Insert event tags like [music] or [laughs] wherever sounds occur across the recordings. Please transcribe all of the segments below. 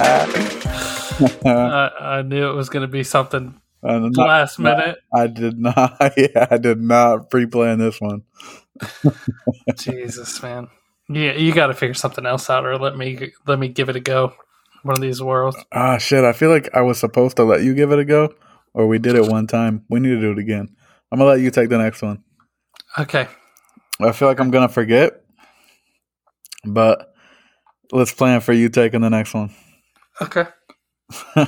I, I knew it was going to be something not- last minute. I did not. [laughs] Yeah, I did not pre-plan this one. [laughs] Jesus, man. Yeah, you got to figure something else out, or let me let me give it a go. One of these worlds. Ah, shit. I feel like I was supposed to let you give it a go, or we did it one time. We need to do it again. I'm gonna let you take the next one. Okay. I feel like I'm gonna forget, but let's plan for you taking the next one. Okay. [laughs] you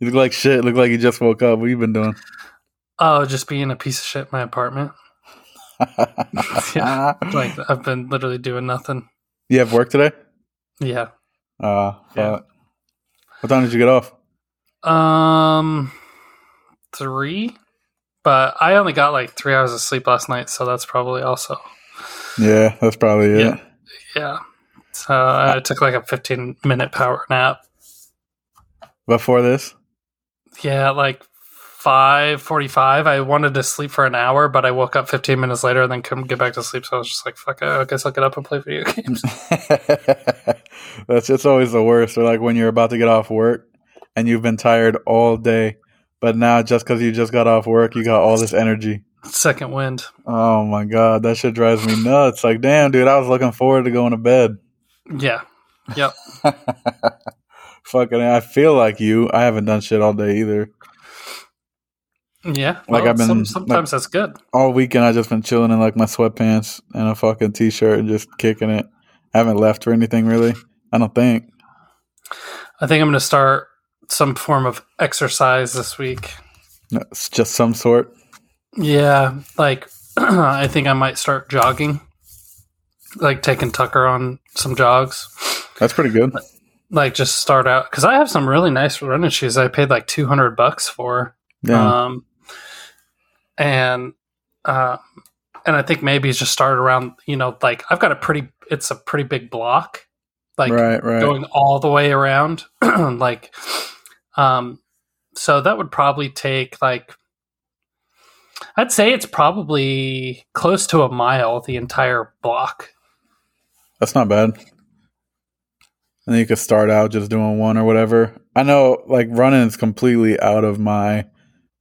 look like shit. Look like you just woke up. What you been doing? Oh, just being a piece of shit in my apartment. Yeah. [laughs] Like I've been literally doing nothing. You have work today? Yeah. Uh, Yeah. What time did you get off? Um, three. But I only got like three hours of sleep last night, so that's probably also Yeah, that's probably it. Yeah. yeah. So I took like a fifteen minute power nap. Before this? Yeah, like five forty five. I wanted to sleep for an hour, but I woke up fifteen minutes later and then couldn't get back to sleep. So I was just like, "Fuck, it, I guess I'll get up and play video [laughs] games." [laughs] That's just always the worst. Or like when you're about to get off work and you've been tired all day, but now just because you just got off work, you got all this energy. Second wind. Oh my god, that shit drives me nuts. Like, damn, dude, I was looking forward to going to bed. Yeah. Yep. [laughs] Fucking, I feel like you. I haven't done shit all day either. Yeah. Like well, I've been- some- sometimes that's good. All weekend, I just been chilling in like my sweatpants and a fucking t-shirt and just kicking it. I haven't left or anything really. I don't think. I think I'm going to start some form of exercise this week. It's just some sort. Yeah, like [clears throat] I think I might start jogging, like taking Tucker on some jogs. That's pretty good. Like just start out because I have some really nice running shoes. I paid like two hundred bucks for, Yeah. um, and uh, and I think maybe just start around. You know, like I've got a pretty. It's a pretty big block, like right, right. going all the way around [clears throat] like um so that would probably take like i'd say it's probably close to a mile the entire block That's not bad. And then you could start out just doing one or whatever. I know, like running is completely out of my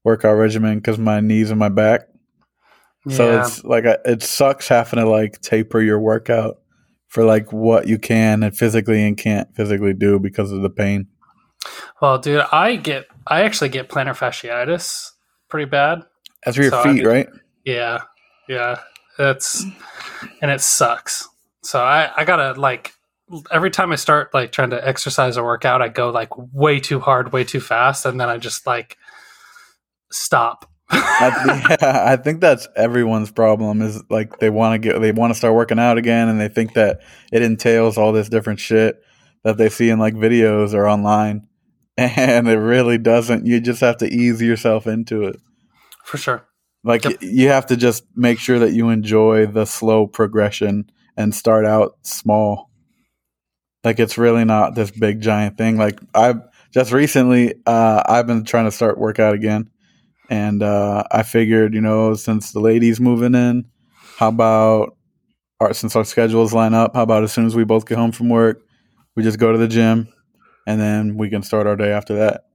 workout regimen because my knees and my back. So it's like I, it sucks having to like taper your workout for like what you can and physically and can't physically do because of the pain. well dude i get i actually get plantar fasciitis pretty bad That's for your So feet, right? yeah yeah that's and it sucks so i i gotta like every time i start like trying to exercise or work out i go like way too hard way too fast and then i just like stop. I, [laughs] yeah, I think that's everyone's problem is like they want to get they want to start working out again and they think that it entails all this different shit that they see in like videos or online [laughs] and it really doesn't you just have to ease yourself into it. For sure. Like Yep. y- you have to just make sure that you enjoy the slow progression and start out small like it's really not this big giant thing like i've just recently uh i've been trying to start workout again and uh i figured you know since the ladies moving in how about our since our schedules line up how about as soon as we both get home from work we just go to the gym and then we can start our day after that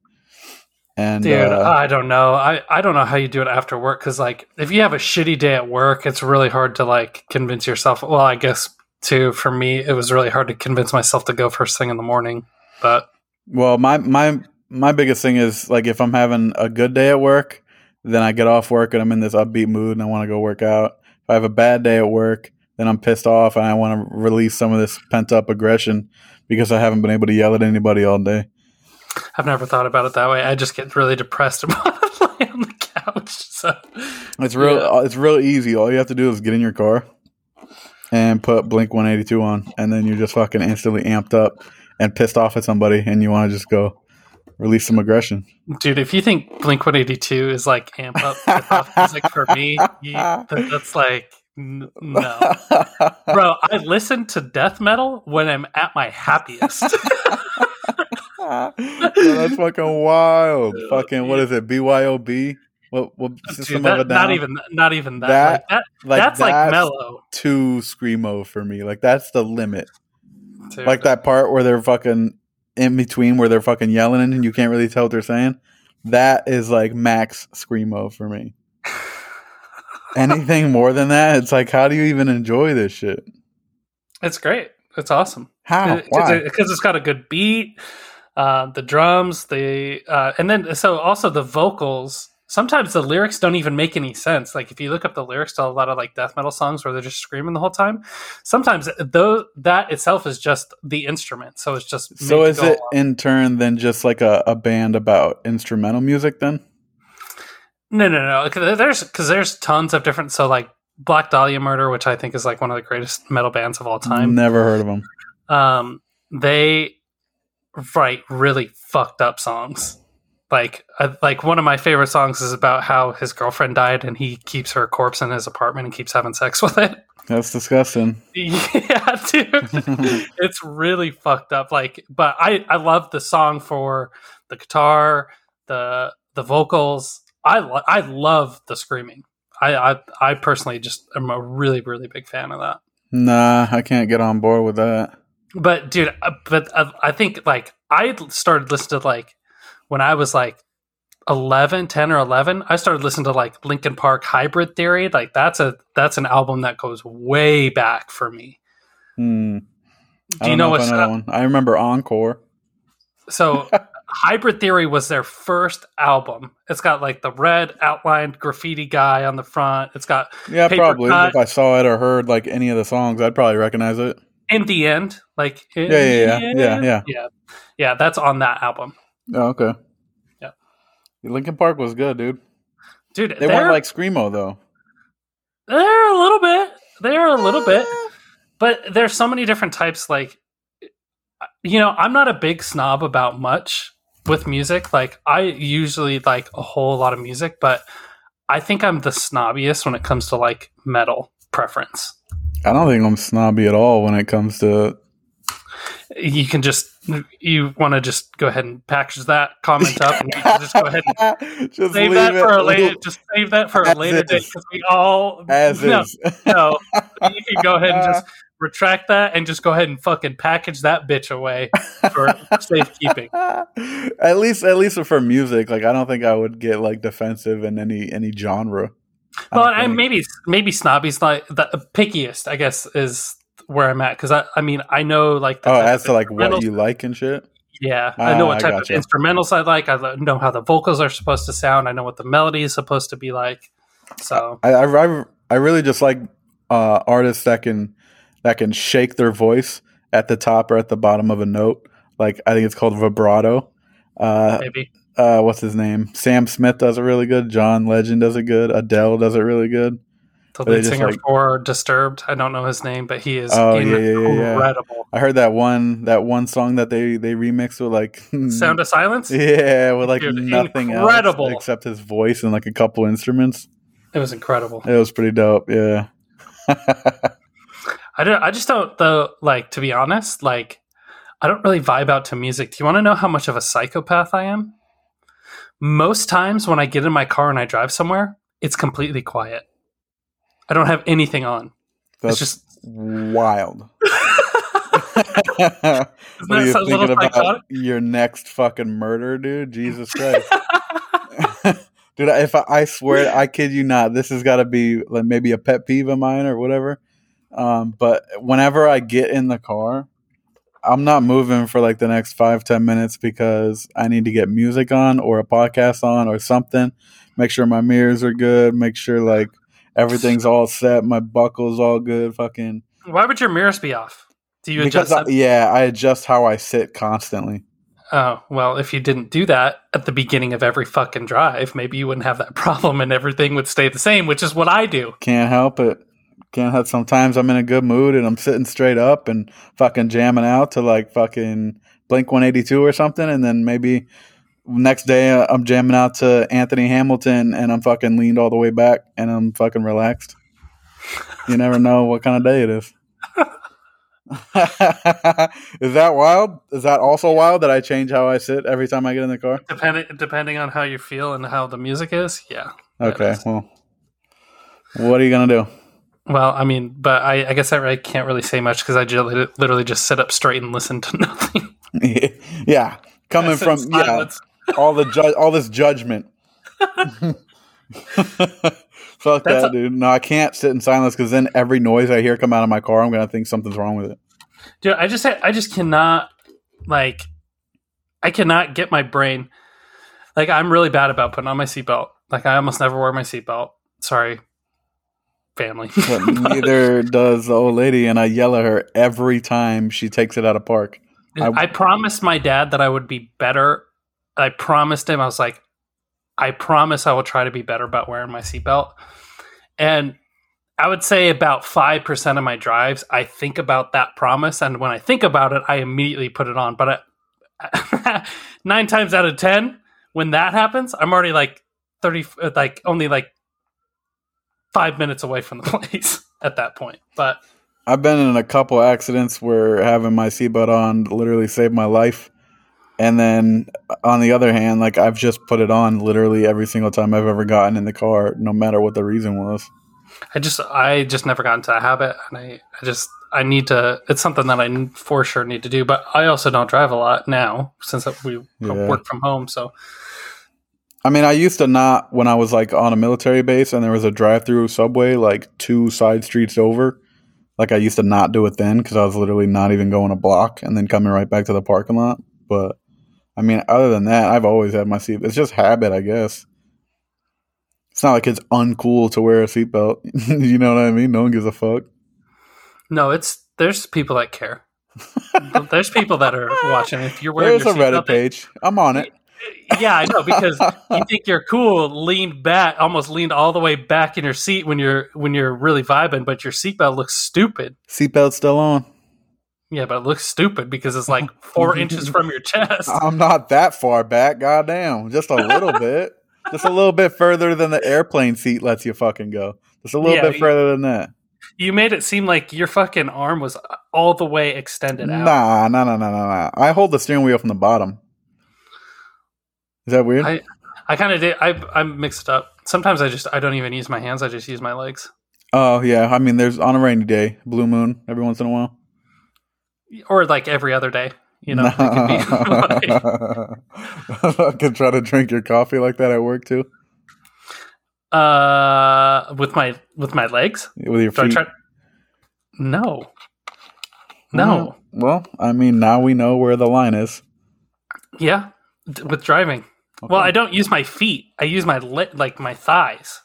and Dude, uh, I don't know. I, I don't know how you do it after work because, like, if you have a shitty day at work, it's really hard to, like, convince yourself. Well, I guess, too, for me, it was really hard to convince myself to go first thing in the morning. But Well, my my my biggest thing is like if I'm having a good day at work, then I get off work and I'm in this upbeat mood and I want to go work out. If I have a bad day at work, then I'm pissed off and I want to release some of this pent up aggression because I haven't been able to yell at anybody all day. I've never thought about it that way. I just get really depressed and want to lay on the couch. So, It's real Yeah. it's real easy. All you have to do is get in your car and put Blink 182 on and then you're just fucking instantly amped up and pissed off at somebody and you want to just go release some aggression. dude, if you think Blink 182 is like amp up [laughs] music for me, you, that's like, n- no. Bro, I listen to death metal when I'm at my happiest. [laughs] That's fucking wild. fucking what is it? BYOB? What what system Dude, that- of a down? not even not even that. That- like, that like that's like mellow. Too screamo for me. Like that's the limit. dude. Like that part where they're fucking in between where they're fucking yelling and you can't really tell what they're saying. That is like max screamo for me. [laughs] Anything more than that, it's like, how do you even enjoy this shit? It's great. It's awesome. How? Because it, has got a good beat, uh, the drums, the uh, and then so also the vocals. Sometimes the lyrics don't even make any sense. Like if you look up the lyrics to a lot of like death metal songs where they're just screaming the whole time, sometimes though that itself is just the instrument. So it's just so is it along. in turn then just like a, a band about instrumental music then? No, no, no. 'cause There's because there's tons of different. So like Black Dahlia Murder, which I think is like one of the greatest metal bands of all time. Never heard of them. Um, they write really fucked up songs. Like, uh, like one of my favorite songs is about how his girlfriend died and he keeps her corpse in his apartment and keeps having sex [laughs] with it. That's disgusting. [laughs] yeah, dude, [laughs] it's really fucked up. Like, but I I love the song for the guitar, the the vocals. I lo- I love the screaming. I, I I personally just am a really really big fan of that. Nah, I can't get on board with that. But dude, uh, but uh, I think like I started listening to like when I was like 11, 10 or 11, I started listening to like Linkin Park Hybrid Theory. Like that's a that's an album that goes way back for me. Hmm. Do you know if what's I know one. I remember Encore. so [laughs] Hybrid Theory was their first album. It's got like the red outlined graffiti guy on the front. It's got Yeah, probably. Cut. If I saw it or heard like any of the songs, I'd probably recognize it. in the end, like in Yeah, yeah, yeah, yeah, yeah. yeah, yeah. That's on that album, Oh, okay. Yeah. Linkin Park was good, dude. dude. They weren't like screamo though. they're a little bit. They're a little bit. Eh. but there's so many different types like you know i'm not a big snob about much with music like i usually like a whole lot of music but i think i'm the snobbiest when it comes to like metal preference I don't think I'm snobby at all when it comes to. you can just you want to just go ahead and package that comment up and you can just go ahead and [laughs] Just save that for a later just save that for a later date because we all as no, is. no you can go ahead and just retract that and just go ahead and fucking package that bitch away for [laughs] safekeeping. at least, at least for music, like I don't think I would get like defensive in any any genre. I Well, and maybe maybe snobby's like the pickiest, I guess, is where I'm at because I, I mean, I know like the oh, as to like what you like and shit. Yeah, I know Ah, what type gotcha. of instrumentals I like. I know how the vocals are supposed to sound. I know what the melody is supposed to be like. So I, I, I- I really just like uh, artists that can that can shake their voice at the top or at the bottom of a note. Like I think it's called vibrato. Uh, maybe uh, what's his name? Sam Smith does it really good. John Legend does it good. Adele does it really good. The lead singer like- for Disturbed. I don't know his name, but he is Oh, yeah, yeah, yeah, yeah. incredible. I heard that one that one song that they they remixed with like [laughs] Sound of Silence. yeah with like Dude, nothing incredible. else except his voice and like a couple instruments. It was incredible. It was pretty dope. Yeah. [laughs] I don't. I just don't though. Like to be honest, like I don't really vibe out to music. Do you want to know how much of a psychopath I am? Most times when I get in my car and I drive somewhere, it's completely quiet. I don't have anything on. That's it's just wild. [laughs] [laughs] isn't what are you so- a little thinking about psychotic? your next fucking murder, dude? Jesus [laughs] Christ. dude, if I, I swear, I kid you not, this has got to be like maybe a pet peeve of mine or whatever. Um, but whenever I get in the car, I'm not moving for like the next five, ten minutes because I need to get music on or a podcast on or something. Make sure my mirrors are good. Make sure like everything's all set. My buckle's all good. Fucking Why would your mirrors be off? Do you adjust? I, yeah, I adjust how I sit constantly. Oh well, if you didn't do that at the beginning of every fucking drive, maybe you wouldn't have that [laughs] problem and everything would stay the same, which is what I do. Can't help it. Can't help. Sometimes I'm in a good mood and I'm sitting straight up and fucking jamming out to like fucking Blink 182 or something, and then maybe next day uh, I'm jamming out to Anthony Hamilton and I'm fucking leaned all the way back and I'm fucking relaxed. You never know what kind of day it is. [laughs] is that wild? Is that also wild that I change how I sit every time I get in the car? Depending depending on how you feel and how the music is, yeah. Okay, Yes. well, what are you gonna do? Well, I mean, but I, I guess I really can't really say much because I ju- literally just sit up straight and listen to [laughs] nothing. [laughs] yeah, coming from yeah, silence. All the ju- all this judgment. [laughs] Fuck That's that, a- dude. No, I can't sit in silence because then every noise I hear come out of my car, I'm gonna think something's wrong with it. Dude, I just I just cannot like I cannot get my brain like I'm really bad about putting on my seatbelt. Like I almost never wear my seatbelt. Sorry, family. [laughs] Neither does the old lady, and I yell at her every time she takes it out of park. I- I promised my dad that I would be better. I promised him I was like, I promise I will try to be better about wearing my seatbelt. And I would say about five percent of my drives, I think about that promise, and when I think about it, I immediately put it on. But I, [laughs] nine times out of ten, when that happens, I'm already like thirty, like only like five minutes away from the [laughs] place at that point. But I've been in a couple accidents where having my seatbelt on literally saved my life. And then on the other hand, like I've just put it on literally every single time I've ever gotten in the car, no matter what the reason was. I just I just never got into that habit, and I I just I need to. It's something that I for sure need to do. But I also don't drive a lot now since we Yeah. work from home. So I mean, I used to not when I was like on a military base and there was a drive-through subway like two side streets over. Like I used to not do it then because I was literally not even going a block and then coming right back to the parking lot. But I mean, other than that, I've always had my seat. It's just habit, I guess. It's not like it's uncool to wear a seatbelt. [laughs] you know what I mean? No one gives a fuck. no, it's there's people that care. there's people that are watching. If you're wearing There's a Reddit they- page. I'm on it. yeah, I know because you think you're cool, leaned back, almost leaned all the way back in your seat when you're when you're really vibing, but your seatbelt looks stupid. Seatbelt still on. Yeah, but it looks stupid because it's like four inches from your chest. I'm not that far back. Goddamn. Just a little [laughs] bit. Just a little bit further than the airplane seat lets you fucking go. Just a little Yeah, bit you- further than that. You made it seem like your fucking arm was all the way extended out. Nah, nah, nah, nah, nah, nah. I hold the steering wheel from the bottom. Is that weird? I- I kind of did. I I'm mixed up. Sometimes I just I don't even use my hands. I just use my legs, oh yeah. I mean, there's on a rainy day, blue moon every once in a while. Or like every other day. You know, [laughs] it could [laughs] like- I could try to drink your coffee like that at work too, uh, with my with my legs. with your I feet. try? No, no. Well, I mean, now we know where the line is. Yeah, d- with driving. Well, I don't use my feet. I use my li- like my thighs.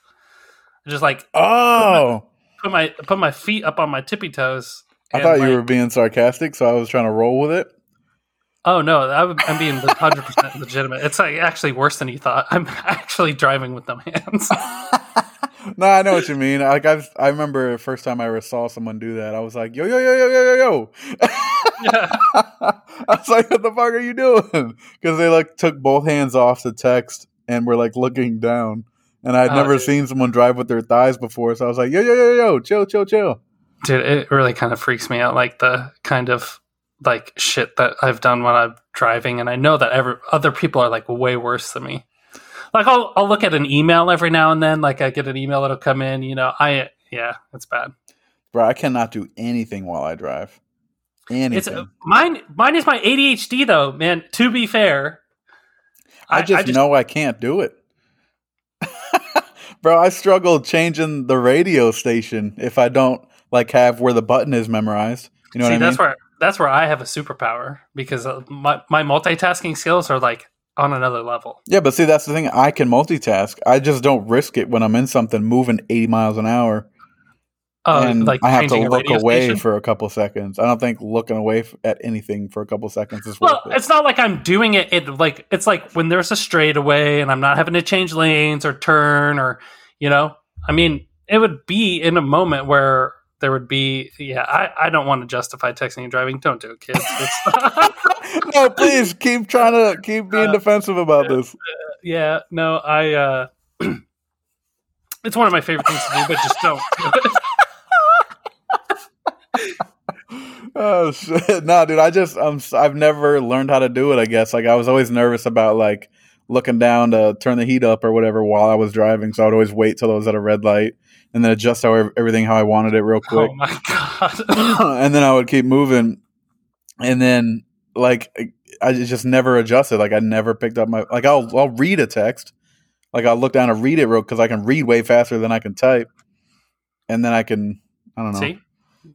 I just like Oh, put my put my feet up on my tippy toes. I thought you were being sarcastic, so I was trying to roll with it. Oh no, I'm, I'm being 100 percent [laughs] legitimate. It's like actually worse than you thought. I'm actually driving with them hands. [laughs] [laughs] no, I know what you mean. Like I, I remember the first time I ever saw someone do that. I was like, yo, yo, yo, yo, yo, yo, yo. yeah. I was like, what the fuck are you doing? Because they like took both hands off the text and were like looking down. And I'd Oh, never dude. seen someone drive with their thighs before, so I was like, yo, yo, yo, yo, chill, chill, chill. Dude, it really kind of freaks me out, like the kind of like shit that I've done when I'm driving, and I know that every other people are like way worse than me. Like I'll I'll look at an email every now and then, like I get an email that'll come in, you know. I yeah, it's bad. Bro, I cannot do anything while I drive. Anything. It's uh, mine. Mine is my ADHD though, man. To be fair, I just, know I can't do it. [laughs] Bro, I struggle changing the radio station if I don't like have where the button is memorized. You know See, what I mean? that's where that's where I have a superpower because uh, my my multitasking skills are like on another level. yeah, but see, that's the thing. I can multitask. I just don't risk it when I'm in something moving 80 miles an hour Uh, and like I have to look away station. for a couple seconds. I don't think looking away f- at anything for a couple seconds is Well, it. it's not like I'm doing it. It like it's like when there's a straightaway and I'm not having to change lanes or turn or you know. I mean, it would be in a moment where there would be. Yeah, I, I don't want to justify texting and driving. Don't do it, kids. [laughs] [laughs] No, please keep trying to keep being Uh, defensive about this. yeah, no, I. uh [clears throat] It's one of my favorite things to do, but just don't. [laughs] Oh shit! No, dude, I just um, I've never learned how to do it. I guess like I was always nervous about like looking down to turn the heat up or whatever while I was driving, so I would always wait till I was at a red light and then adjust how everything how I wanted it real quick, oh my god. [coughs] [coughs] and then I would keep moving, and then like I just never adjusted. Like I never picked up my like I'll I'll read a text, like I'll look down and read it real because I can read way faster than I can type, and then I can I don't know. See?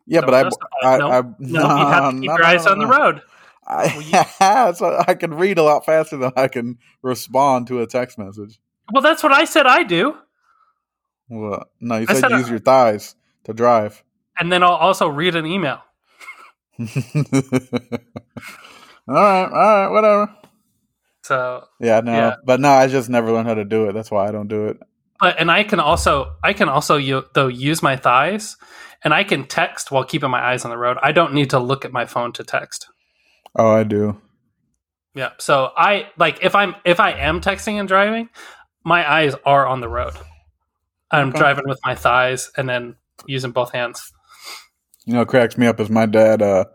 yeah, Don't but I, I, no, I, no, you have to [laughs] keep your eyes on the road. I, so [laughs] I can read a lot faster than I can respond to a text message. Well, that's what I said I do. Well, no, you I said, said use I- your thighs to drive. And then I'll also read an email. [laughs] all right, all right, whatever. So, Yeah, no, Yeah. but no, I just never learned how to do it. That's why I don't do it. but and I can also I can also though use my thighs, and I can text while keeping my eyes on the road. I don't need to look at my phone to text. Oh, I do. Yeah. So I like if I'm if I am texting and driving, my eyes are on the road. I'm Okay. driving with my thighs and then using both hands. You know, what cracks me up is my dad. Uh,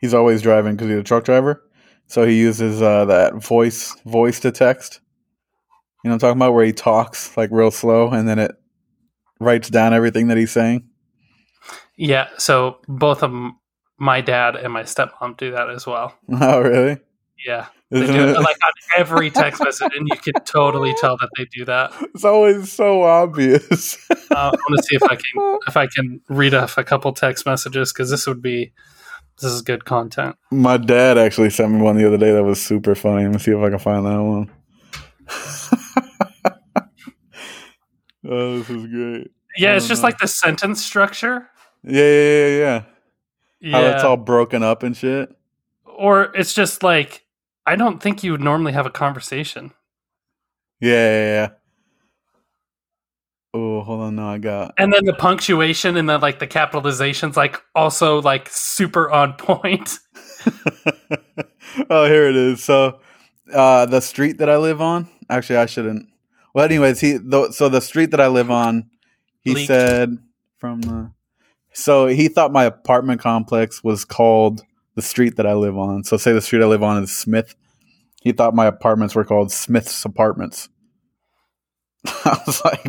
he's always driving because he's a truck driver, so he uses uh, that voice voice to text. You know, what I'm talking about where he talks like real slow, and then it writes down everything that he's saying. Yeah. So both of m- my dad and my stepmom do that as well. [laughs] Oh, really? Yeah. Isn't do it? it like on [laughs] every text message, and you can totally tell that they do that. it's always so obvious. Uh, I want to see if I can [laughs] if I can read off a couple text messages because this would be this is good content. My dad actually sent me one the other day that was super funny. Let me see if I can find that one. oh, this is great. Yeah, it's just know. like the sentence structure. Yeah, yeah, yeah, yeah. How it's all broken up and shit. or it's just like I don't think you would normally have a conversation. Yeah, yeah, yeah. Oh, hold on. No, I got. And then the punctuation and then like the capitalization's like also like super on point. [laughs] [laughs] oh, here it is. So, uh, the street that I live on. Actually, I shouldn't. Well, anyways, he. Th- so the street that I live on, he Leaked. said from the. So he thought my apartment complex was called the street that I live on. So say the street I live on is Smith. He thought my apartments were called Smith's Apartments. [laughs] I was like,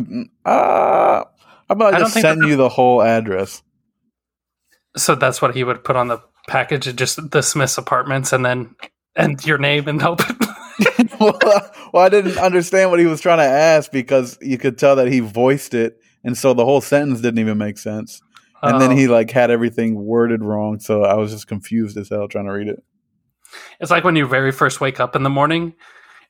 ah. How about I I don't just send you the whole address? So that's what he would put on the package, just the Smith's apartments, and then and your name and hope. [laughs] [laughs] well, well, I didn't understand what he was trying to ask because you could tell that he voiced it, and so the whole sentence didn't even make sense. And then he um, like had everything worded wrong, so I was just confused as hell trying to read it. It's like when you very first wake up in the morning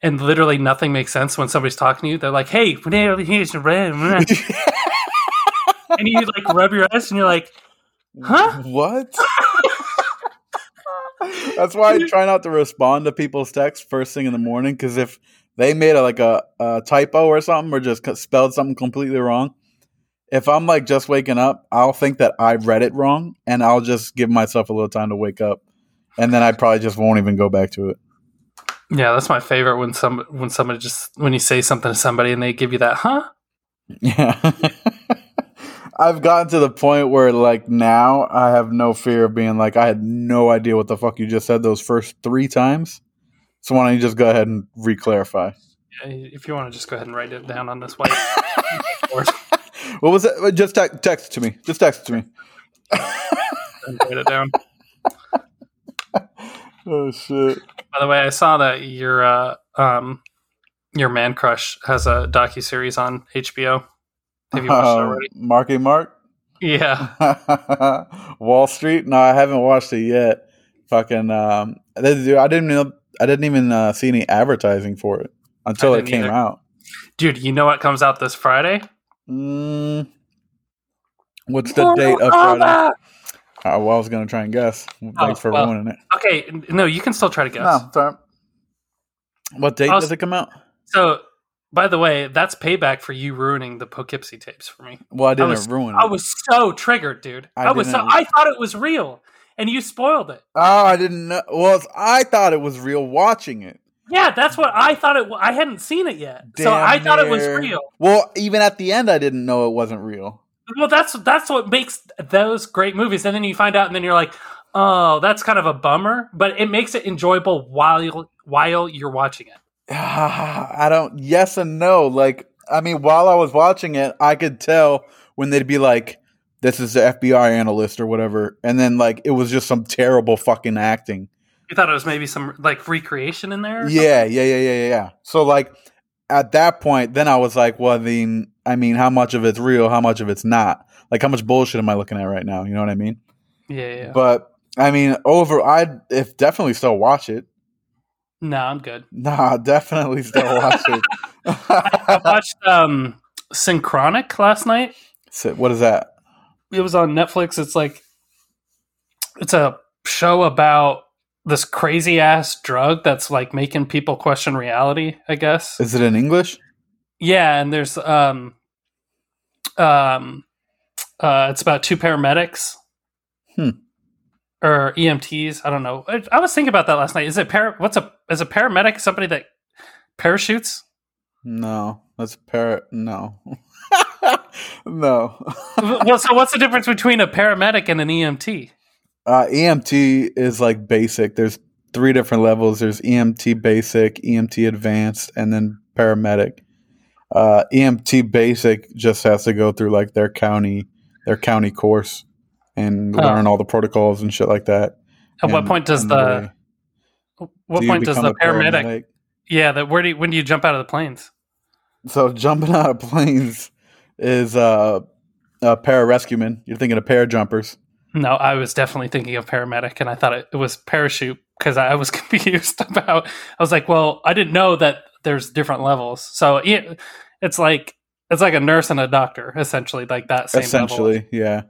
and literally nothing makes sense when somebody's talking to you. They're like, hey, here's red. [laughs] and you like rub your eyes and you're like, Huh? What? [laughs] That's why I try not to respond to people's texts first thing in the morning because if they made a, like a, a typo or something or just spelled something completely wrong, if I'm like just waking up, I'll think that I read it wrong and I'll just give myself a little time to wake up, and then I probably just won't even go back to it. yeah, that's my favorite when some when somebody just when you say something to somebody and they give you that, huh? Yeah. [laughs] I've gotten to the point where like now I have no fear of being like I had no idea what the fuck you just said those first three times. So why don't you just go ahead and re-clarify? Yeah, If you want to just go ahead and write it down on this white [laughs] What was it? Just te- text it to me. Just text it to me. write it down. [laughs] Oh shit! By the way, I saw that your uh, um your man crush has a docu series on HBO. Have you watched it Um, already? Marky Mark, Yeah. [laughs] Wall Street. No, I haven't watched it yet. Fucking, um, I didn't I didn't know. I didn't even uh, see any advertising for it until it came either. out. Dude, you know what comes out this Friday? Mm, what's the date of Friday? Uh, well, I was gonna try and guess. Thanks for well, ruining it. Okay, no, you can still try to guess. No, sorry. What date I'll does it come out? So, by the way, that's payback for you ruining the Poughkeepsie tapes for me. Well, I didn't was- ruin it. I was so triggered, dude. I I, was so I thought it was real, and you spoiled it. oh, I didn't know. Well, I thought it was real watching it. Yeah, that's what I thought it. wa- I hadn't seen it yet, so Damn I thought it was real. Well, even at the end, I didn't know it wasn't real. Well, that's that's what makes those great movies, and then you find out, and then you're like, oh, that's kind of a bummer, but it makes it enjoyable while you, while you're watching it. [sighs] I don't. Yes and no. Like, I mean, while I was watching it, I could tell when they'd be like, "This is the FBI analyst" or whatever, and then like it was just some terrible fucking acting. You thought it was maybe some like recreation in there? Yeah, yeah, yeah, yeah, yeah, yeah. So like at that point, then I was like, well, then I mean, how much of it's real? How much of it's not? Like, how much bullshit am I looking at right now? You know what I mean? Yeah, yeah. But I mean, over, I'd if definitely still watch it. no, I'm good. [laughs] Nah, definitely still watch it. I it. watched um Synchronic last night. So, what is that? It was on Netflix. It's like it's a show about this crazy ass drug that's like making people question reality, I guess. Is it in English? Yeah, and there's um um uh it's about two paramedics. Hmm. Or EMTs, I don't know. I, I was thinking about that last night. Is it para what's a is a paramedic somebody that parachutes? No, that's par. No, [laughs] no. well, so what's the difference between a paramedic and an EMT? Uh, EMT is like basic. There's three different levels. There's EMT basic, EMT advanced, and then paramedic. Uh, EMT basic just has to go through like their county, their county course, and Oh. learn all the protocols and shit like that. At what point does the what do point does the a paramedic, Yeah, that where do you, when do you jump out of the planes? So jumping out of [laughs] planes is uh, a pararescueman. You're thinking of parajumpers. No, I was definitely thinking of paramedic, and I thought it, it was parachute because I was [laughs] confused about. I was like, well, I didn't know that there's different levels. So yeah, it's like it's like a nurse and a doctor, essentially, like that same essentially level. yeah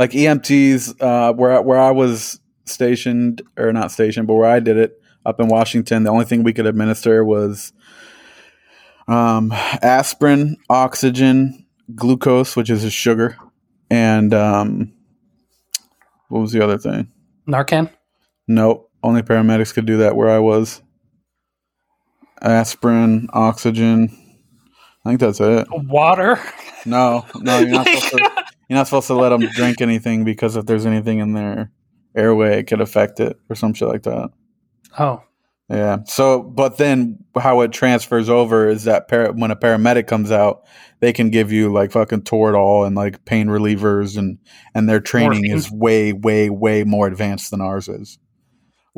like emts uh where where i was stationed or not stationed but where i did it up in washington the only thing we could administer was um aspirin oxygen glucose which is a sugar and um what was the other thing Narcan. nope only paramedics could do that where i was aspirin oxygen i think that's it Water. no no you're not [laughs] supposed to you're not supposed to let them drink anything because if there's anything in their airway, it could affect it or some shit like that. oh, Yeah. So, but then how it transfers over is that para- when a paramedic comes out, they can give you like fucking Toradol and like pain relievers, and and their training Morphine. is way, way, way more advanced than ours is.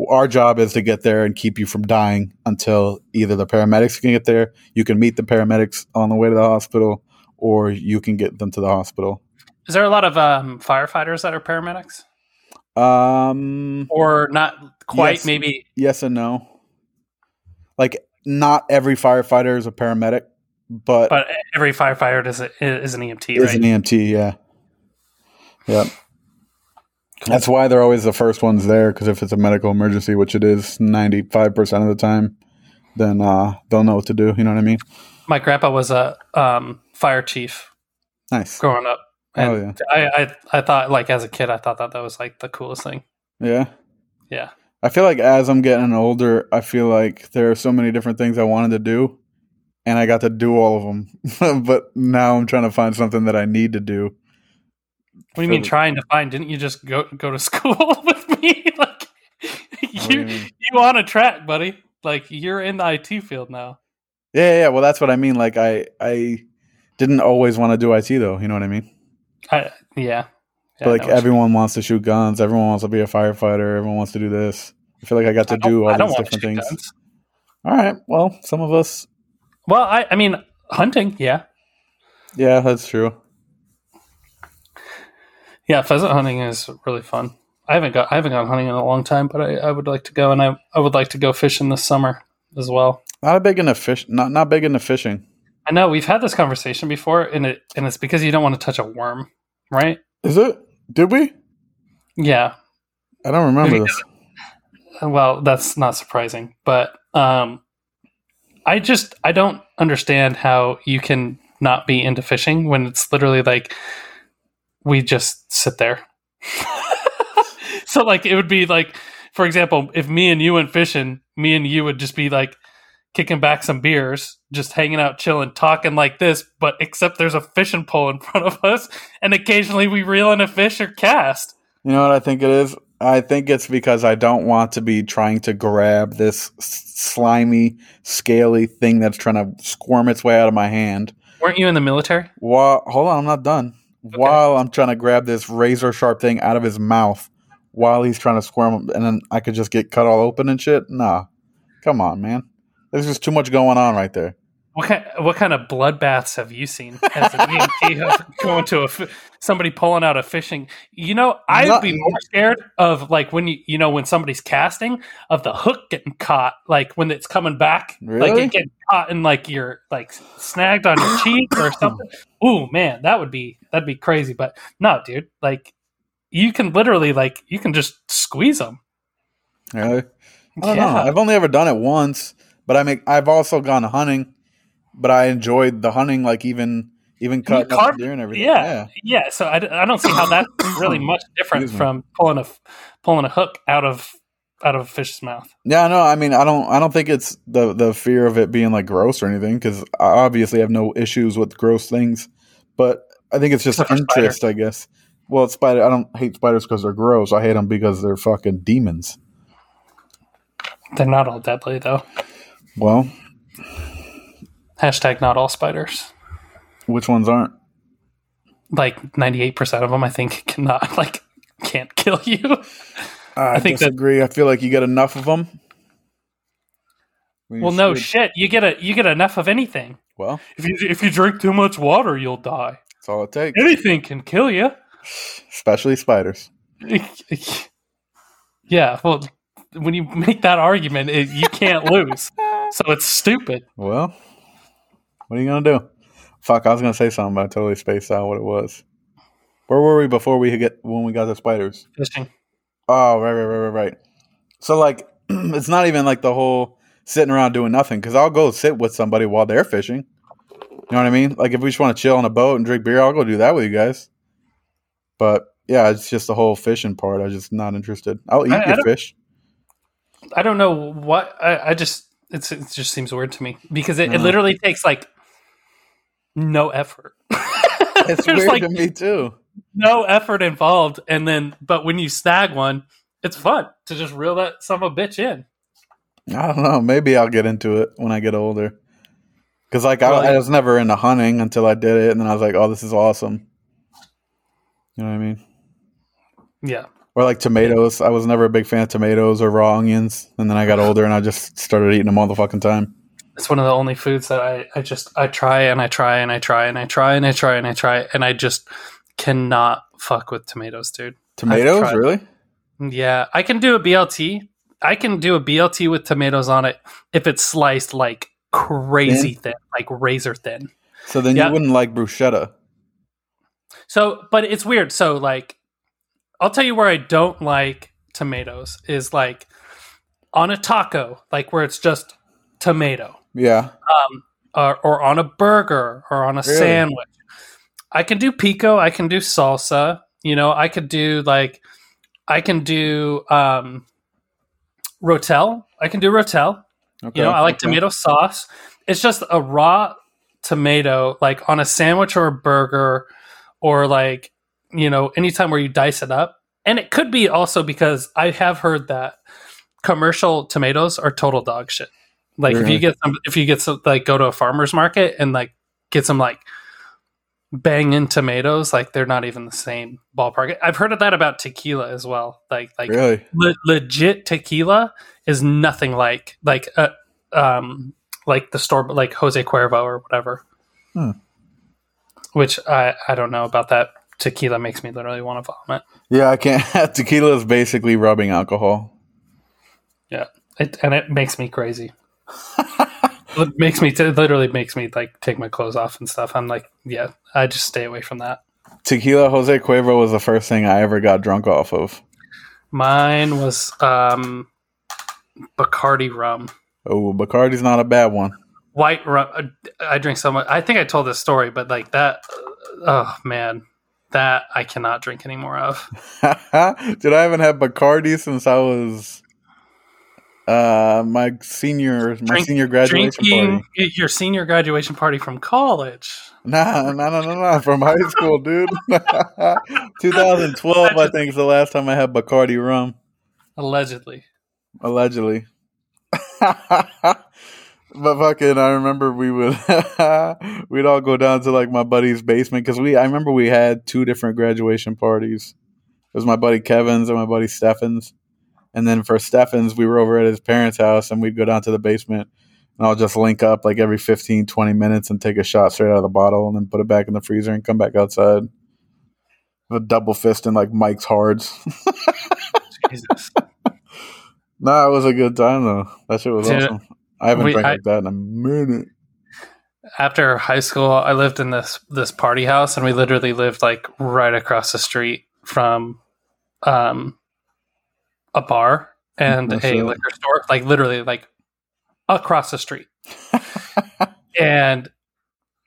Our job is to get there and keep you from dying until either the paramedics can get there, you can meet the paramedics on the way to the hospital, or you can get them to the hospital. is there a lot of um, firefighters that are paramedics, Um, or not quite? Yes. Maybe. yes and no. Like, not every firefighter is a paramedic, but, But every firefighter is, a, is an EMT, is right? an EMT. Yeah, yep. That's why they're always the first ones there because if it's a medical emergency, which it is ninety five percent of the time, then uh, they'll know what to do. You know what I mean? My grandpa was a um, fire chief Nice. growing up. And Oh, yeah. I, I I thought like as a kid I thought that that was like the coolest thing. Yeah. Yeah. I feel like as I'm getting older, I feel like there are so many different things I wanted to do, and I got to do all of them. [laughs] but now I'm trying to find something that I need to do. What do you mean trying to find? Didn't you just go go to [laughs] school with me? [laughs] like you you you on a track, buddy. Like you're in the IT field now. Yeah, yeah, yeah. Well, that's what I mean. Like I, I didn't always want to do IT though. You know what I mean? I, yeah. Yeah, like know what you everyone wants to shoot guns. Everyone wants to be a firefighter. Everyone wants to do this. I feel like I got to. I do all these different things. guns. All right. Well, some of us. Well, I I mean hunting, yeah. Yeah, that's true. Yeah, pheasant hunting is really fun. I haven't got I haven't gone hunting in a long time, but I, I would like to go and I, I would like to go fishing this summer as well. Not a big into fish. Not not big into fishing. I know we've had this conversation before and it and it's because you don't want to touch a worm, right? Is it? Did we? Yeah. I don't remember this. Well, that's not surprising, but um I just I don't understand how you can not be into fishing when it's literally like we just sit there. [laughs] so like it would be like for example, if me and you went fishing, me and you would just be like kicking back some beers, just hanging out, chilling, talking like this, but except there's a fishing pole in [laughs] front of us, and occasionally we reel in a fish or cast. You know what I think it is? I think it's because I don't want to be trying to grab this slimy, scaly thing that's trying to squirm its way out of my hand. Weren't you in the military? While hold on, I'm not done. While I'm trying to grab this razor sharp thing out of his mouth while he's trying to squirm, and then I could just get cut all open and shit. Nah, come on, man. There's just too much going on right there. What kind, what kind of bloodbaths have you seen as an EMT [laughs] of going to a somebody pulling out a fishing? You know, I'd Not- be more scared of like when you you know when somebody's casting of the hook getting caught, like when it's coming back, like it getting caught and like you're like snagged on your cheek or [coughs] something. Ooh, man, that would be that'd be crazy. But no, dude, like you can literally like you can just squeeze them. Really? I don't know. I've only ever done it once, but I make. I've also gone hunting, but I enjoyed the hunting, like even even cutting up deer and everything. Yeah. Yeah, so I don't see how that's really [coughs] much different from pulling a pulling a hook out of out of a fish's mouth. Yeah, no, I mean, I don't, I don't think it's the the fear of it being like gross or anything because I obviously have no issues with gross things, but I think it's just Except interest, I guess. Well, spider. I don't hate spiders because they're gross. I hate them because they're fucking demons. They're not all deadly though. Well, Hashtag not all spiders. which ones aren't? Like ninety eight percent of them, I think, cannot [laughs] like can't kill you. I, think that- I feel like you get enough of them. well, no shit. You get a you get enough of anything. well, If you if you drink too much water, you'll die. that's all it takes. Anything can kill you. Especially spiders. [laughs] yeah. Well, when you make that argument, it, you can't lose. [laughs] So it's stupid. Well, what are you gonna do? Fuck, I was gonna say something, but I totally spaced out what it was. Where were we before we get when we got the spiders? Fishing. Oh, right, right, right, right, right. So like, [clears throat] it's not even like the whole sitting around doing nothing because I'll go sit with somebody while they're fishing. You know what I mean? Like if we just want to chill on a boat and drink beer, I'll go do that with you guys. But yeah, it's just the whole fishing part. I'm just not interested. I'll eat I- I your don't- fish. I don't know what I, I just it's it just seems weird to me because it, it literally takes like no effort. [laughs] It's [laughs] weird like to me too. no effort involved, and then but when you snag one, it's fun to just reel that some of a bitch in. I don't know. Maybe I'll get into it when I get older. Because like Well, I, I was never into hunting until I did it, and then I was like, "Oh, this is awesome." You know what I mean? Yeah, Or like tomatoes. I was never a big fan of tomatoes or raw onions, and then I got older and I just started eating them all the fucking time. it's one of the only foods that I I just I try and I try and I try and I try and I try and I try and I just cannot fuck with tomatoes, dude. Tomatoes, really? Yeah, I can do a BLT. I can do a BLT with tomatoes on it if it's sliced like crazy thin, like razor thin. So then Yeah. you wouldn't like bruschetta. So, but it's weird. So, like, I'll tell you where I don't like tomatoes is like on a taco, like where it's just tomato, Yeah. um, or, or on a burger or on a Really? sandwich. I can do pico. I can do salsa. You know, I could do like, I can do um, rotel. I can do rotel. Okay. You know, I like okay. tomato sauce. It's just a raw tomato, like on a sandwich or a burger, or like, you know, anytime where you dice it up. And it could be also because I have heard that commercial tomatoes are total dog shit. Like if you get some, if you get some, like go to a farmer's market and like get some like banging tomatoes, like they're not even the same ballpark. I've heard of that about tequila as well. Like, like Really? le- legit tequila is nothing like like uh, um like the store like Jose Cuervo or whatever. Hmm. Which I I don't know about that. Tequila makes me literally want to vomit. Yeah, I can't. [laughs] Tequila is basically rubbing alcohol. Yeah, it, and it makes me crazy. it makes me it literally makes me like take my clothes off and stuff. I'm like, yeah, I just stay away from that. Tequila Jose Cuervo was the first thing I ever got drunk off of. Mine was um Bacardi rum. Oh, Bacardi's not a bad one. white rum. I drink so much. I think I told this story, but like that. Oh man, that I cannot drink anymore of. [laughs] Dude, I haven't had Bacardi since I was uh my senior my Drink- senior graduation party. your senior graduation party from college. Nah, nah, nah, nah, nah, from high school, dude. [laughs] 2012, I think, is the last time I had Bacardi rum, Allegedly, allegedly. [laughs] but fucking, I remember we would [laughs] we'd all go down to like my buddy's basement because we I remember we had two different graduation parties It was my buddy Kevin's and my buddy Stefan's. And then for Stefan's, we were over at his parents' house and we'd go down to the basement and I'll just link up like every 15, 20 minutes and take a shot straight out of the bottle and then put it back in the freezer and come back outside. A double fist in like Mike's Hards. [laughs] Jesus. nah, it was a good time though. That shit was Dude, awesome. I haven't we, drank I, like that in a minute. After high school, I lived in this this party house, and we literally lived like right across the street from um, a bar and That's a it. liquor store. Like literally, like across the street. [laughs] and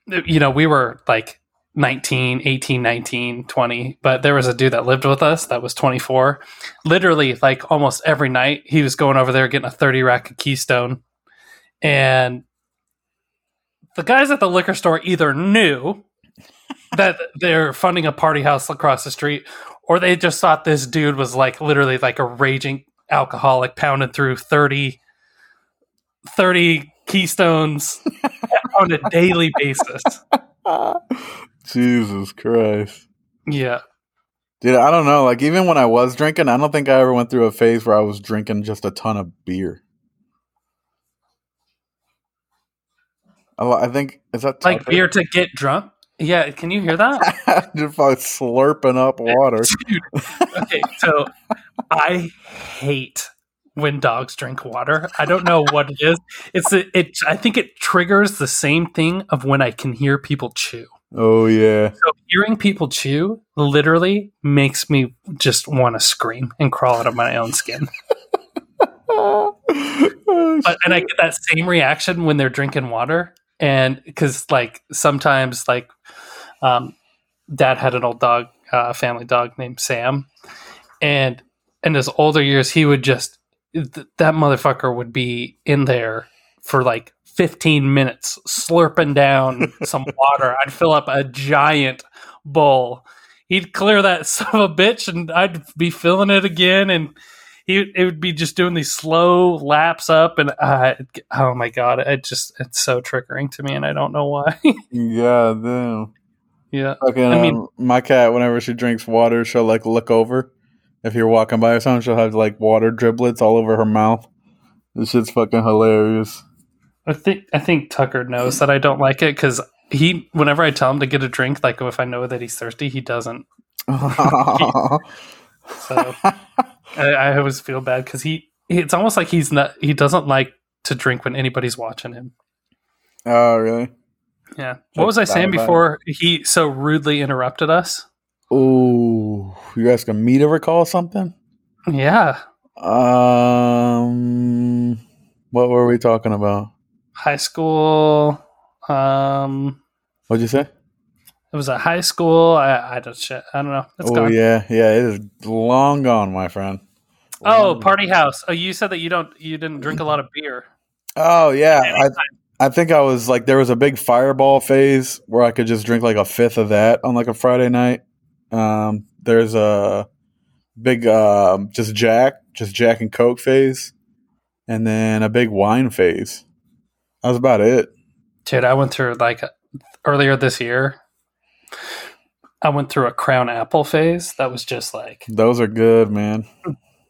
you know, we were like 19, 18, 19, 20, but there was a dude that lived with us that was 24. Literally, like almost every night, he was going over there getting a 30 rack of Keystone. And the guys at the liquor store either knew that they're funding a party house across the street, or they just thought this dude was like literally like a raging alcoholic pounding through 30, 30 Keystones [laughs] on a daily basis. Jesus Christ. Yeah. Dude, I don't know. Like, even when I was drinking, I don't think I ever went through a phase where I was drinking just a ton of beer. Oh, I think is that like beer to get drunk. Yeah, can you hear that? [laughs] just like slurping up water. [laughs] Dude, okay, so I hate when dogs drink water. I don't know what it is. It's a, it. I think it triggers the same thing of when I can hear people chew. Oh yeah. So hearing people chew literally makes me just want to scream and crawl out of my own skin. oh, [laughs] but, and I get that same reaction when they're drinking water, and because like sometimes like, um, dad had an old dog, uh, family dog named Sam, and in his older years he would just th- that motherfucker would be in there for like 15 minutes slurping down [laughs] some water. I'd fill up a giant bowl. He'd clear that [laughs] son of a bitch and I'd be filling it again and he it would be just doing these slow laps up and uh, oh my god, it just it's so triggering to me and I don't know why. [laughs] yeah, damn. Yeah. Okay, I mean, um, my cat whenever she drinks water, she'll like look over. If you're walking by or something, she'll have like water driblets all over her mouth. This shit's fucking hilarious. I think I think Tucker knows that I don't like it because he, whenever I tell him to get a drink, like if I know that he's thirsty, he doesn't. [laughs] [laughs] so I, I, always feel bad because he, it's almost like he's not, he doesn't like to drink when anybody's watching him. Oh, really? Yeah. What was I saying before he so rudely interrupted us? Oh, you're asking me to recall something? Yeah. Um, what were we talking about? high school. Um, What'd you say? It was a high school. I, I don't shit. I don't know. It's oh gone. yeah, yeah. It is long gone, my friend. Oh, long oh, party gone. house. Oh, you said that you don't. You didn't drink a lot of beer. Oh yeah, I I think I was like there was a big fireball phase where I could just drink like a fifth of that on like a Friday night. Um, there's a big um, just Jack, just Jack and Coke phase, and then a big wine phase. That was about it. Dude, I went through like earlier this year. I went through a crown apple phase. That was just like those are good, man.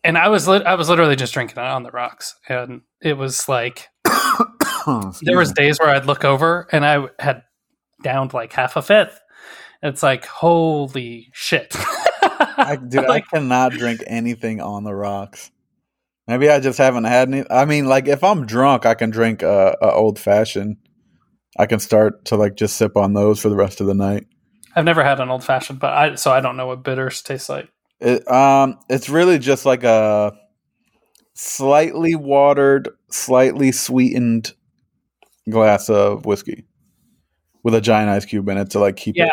And I was I was literally just drinking it on the rocks, and it was like there was days where I'd look over and I had downed like half a fifth. It's like holy shit, I, [laughs] dude! like, I cannot drink anything on the rocks. Maybe I just haven't had any. I mean, like if I'm drunk, I can drink uh, a, a old fashioned. I can start to like just sip on those for the rest of the night. I've never had an old fashioned, but I so I don't know what bitters taste like. It, um, it's really just like a slightly watered, slightly sweetened glass of whiskey with a giant ice cube in it to like keep. Yeah, it.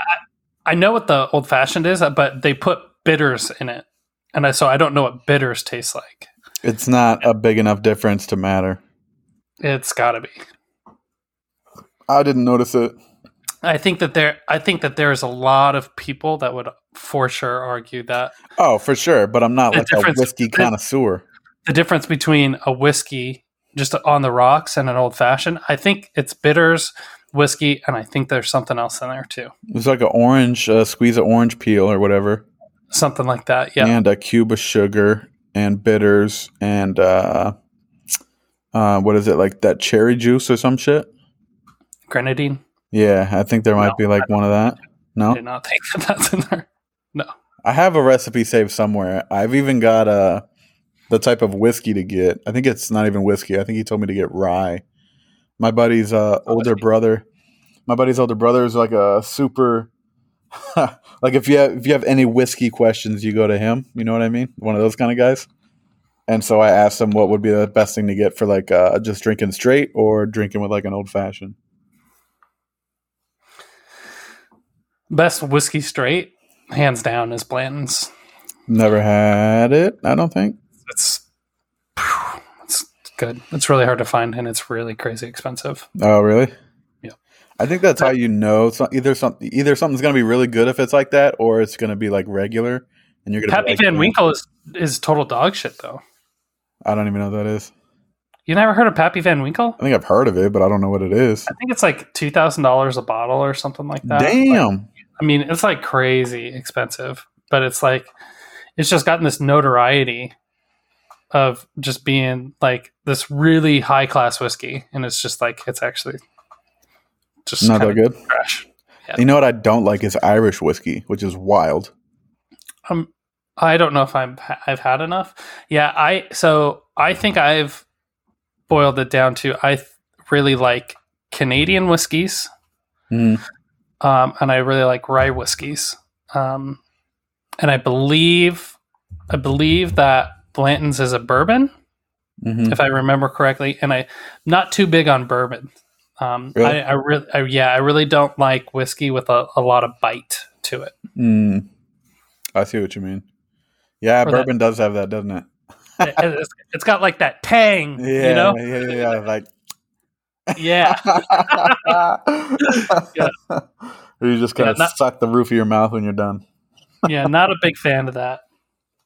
I, I know what the old fashioned is, but they put bitters in it, and I so I don't know what bitters taste like. It's not a big enough difference to matter. It's got to be. I didn't notice it. I think that there I think that there's a lot of people that would for sure argue that. Oh, for sure, but I'm not like a whiskey connoisseur. The difference between a whiskey just on the rocks and an old fashioned, I think it's bitters, whiskey, and I think there's something else in there too. It's like an orange, uh, squeeze an orange peel or whatever. something like that. Yeah, and a cube of sugar and bitters and uh, uh, what is it like that cherry juice or some shit? grenadine. Yeah, I think there might No, be like one of that. I No, did not think that that's in there. [laughs] I have a recipe saved somewhere. I've even got uh, the type of whiskey to get. I think it's not even whiskey. I think he told me to get rye. My buddy's uh, older brother. My buddy's older brother is like a super. [laughs] like if you have if you have any whiskey questions, you go to him. You know what I mean? One of those kind of guys. And so I asked him what would be the best thing to get for like uh, just drinking straight or drinking with like an old fashioned. Best whiskey straight, hands down, is Blanton's. Never had it. I don't think. It's [sighs] it's good. It's really hard to find, and it's really crazy expensive. Oh, really? Yeah. I think that's how you know. So either something, either something's going to be really good if it's like that, or it's going to be like regular, and you're going to. Pappy Van Winkle is is total dog shit, though. I don't even know what that is. You never heard of Pappy Van Winkle? I think I've heard of it, but I don't know what it is. I think it's like two thousand dollars a bottle or something like that. Like, Damn. I mean, it's like crazy expensive, but it's like it's just gotten this notoriety of just being like this really high class whiskey, and it's just like it's actually just Not that good. trash. You know what I don't like is Irish whiskey, which is wild. Um, I don't know if I'm I've had enough. Yeah, I so I think I've boiled it down to I th- really like Canadian whiskeys, Mm. Um, and I really like rye whiskeys. Um, and I believe I believe that Blanton's is a bourbon, hmm if I remember correctly, and I'm not too big on bourbon. Um, Really? I, I really, I, yeah, I really don't like whiskey with a, a lot of bite to it. Mm. I see what you mean. Yeah, Or that- bourbon does have that, doesn't it? It- it's, it's got like that tang, [laughs] Yeah, you know? yeah, yeah, yeah, like. Yeah. Yeah. [laughs] Or you just kind Yeah, of not- suck the roof of your mouth when you're done. yeah, not a big fan of that.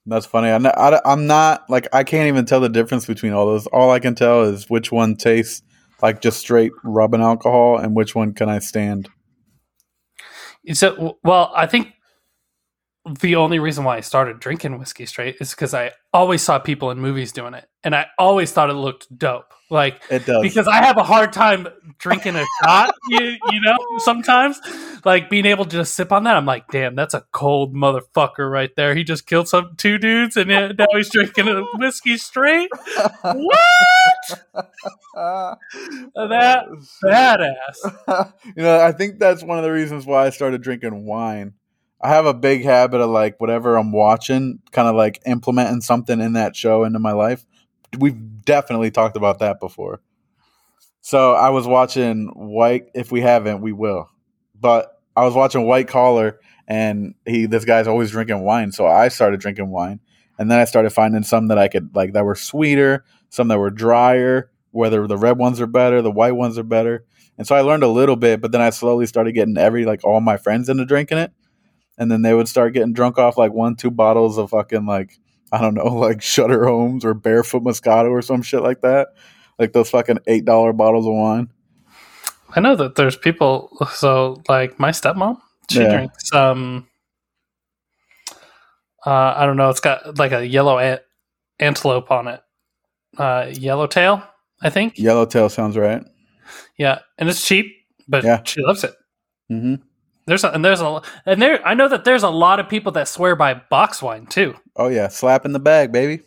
That's funny. I'm not, I, am not like I can't even tell the difference between all those. All I can tell is which one tastes like just straight rubbing alcohol, and which one can I stand. So, well, I think the only reason why I started drinking whiskey straight is because I always saw people in movies doing it, and I always thought it looked dope. Like It does. because I have a hard time drinking a shot, [laughs] you, you know, sometimes like being able to just sip on that. I'm like, damn, that's a cold motherfucker right there. He just killed some two dudes, and now he's drinking a whiskey straight. What? [laughs] That oh, badass. [laughs] you know, I think that's one of the reasons why I started drinking wine. I have a big habit of like whatever I'm watching, kind of like implementing something in that show into my life. We've definitely talked about that before. So I was watching White. If we haven't, we will. But I was watching White Collar, and he this guy's always drinking wine. So I started drinking wine, and then I started finding some that I could like that were sweeter, some that were drier. Whether the red ones are better, the white ones are better. And so I learned a little bit, but then I slowly started getting every like all my friends into drinking it. And then they would start getting drunk off like one, two bottles of fucking like I don't know, [laughs] like Sutter Homes or Barefoot Moscato or some shit like that. Like those fucking eight dollar bottles of wine. I know that there's people. So, like my stepmom, she Yeah. drinks um, uh, I don't know. It's got like a yellow ant- antelope on it, uh, yellowtail, I think. Yellowtail sounds right. Yeah, and it's cheap, but Yeah. she loves it. hmm There's a, and there's a and there. I know that there's a lot of people that swear by box wine too. Oh yeah, slap in the bag, baby.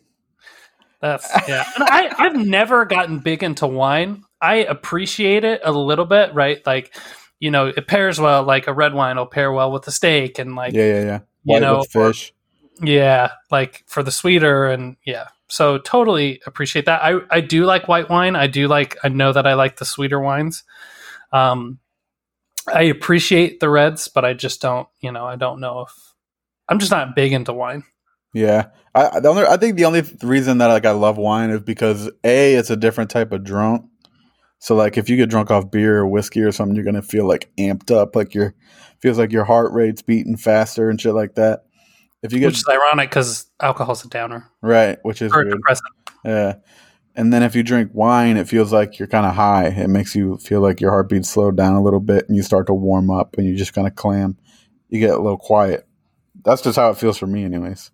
That's yeah. And I I've never gotten big into wine. I appreciate it a little bit, right? Like, you know, it pairs well. Like a red wine will pair well with a steak, and like Yeah, yeah, yeah. you White know, with fish. yeah, like for the sweeter and yeah. So totally appreciate that. I I do like white wine. I do like. I know that I like the sweeter wines. Um, I appreciate the reds, but I just don't. You know, I don't know if I'm just not big into wine. Yeah, I the only I think the only reason that like I love wine is because a it's a different type of drunk. So like if you get drunk off beer or whiskey or something, you're gonna feel like amped up, like your feels like your heart rate's beating faster and shit like that. If you get which is ironic because alcohol's a downer right, which is or depressant. Yeah. And then if you drink wine, it feels like you're kind of high. It makes you feel like your heartbeat slowed down a little bit and you start to warm up and you just kind of clam. You get a little quiet. That's just how it feels for me, anyways.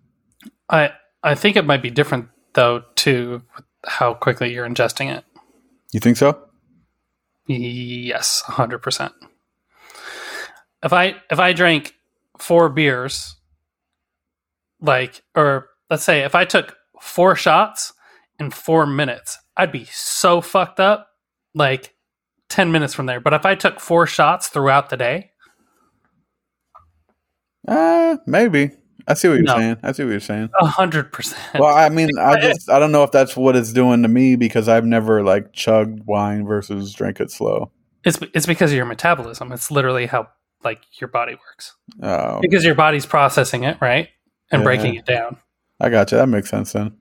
I I think it might be different though too how quickly you're ingesting it. You think so? Yes, hundred percent. If I if I drank four beers, like or let's say if I took four shots in four minutes, I'd be so fucked up. Like ten minutes from there. But if I took four shots throughout the day, Uh, maybe. I see what you're No. saying. I see what you're saying. a hundred percent. Well, I mean, I [laughs] just I don't know if that's what it's doing to me because I've never like chugged wine versus drank it slow. It's it's because of your metabolism. It's literally how like your body works. Oh, Because your body's processing it, right? And Yeah. breaking it down. I got you. That makes sense then.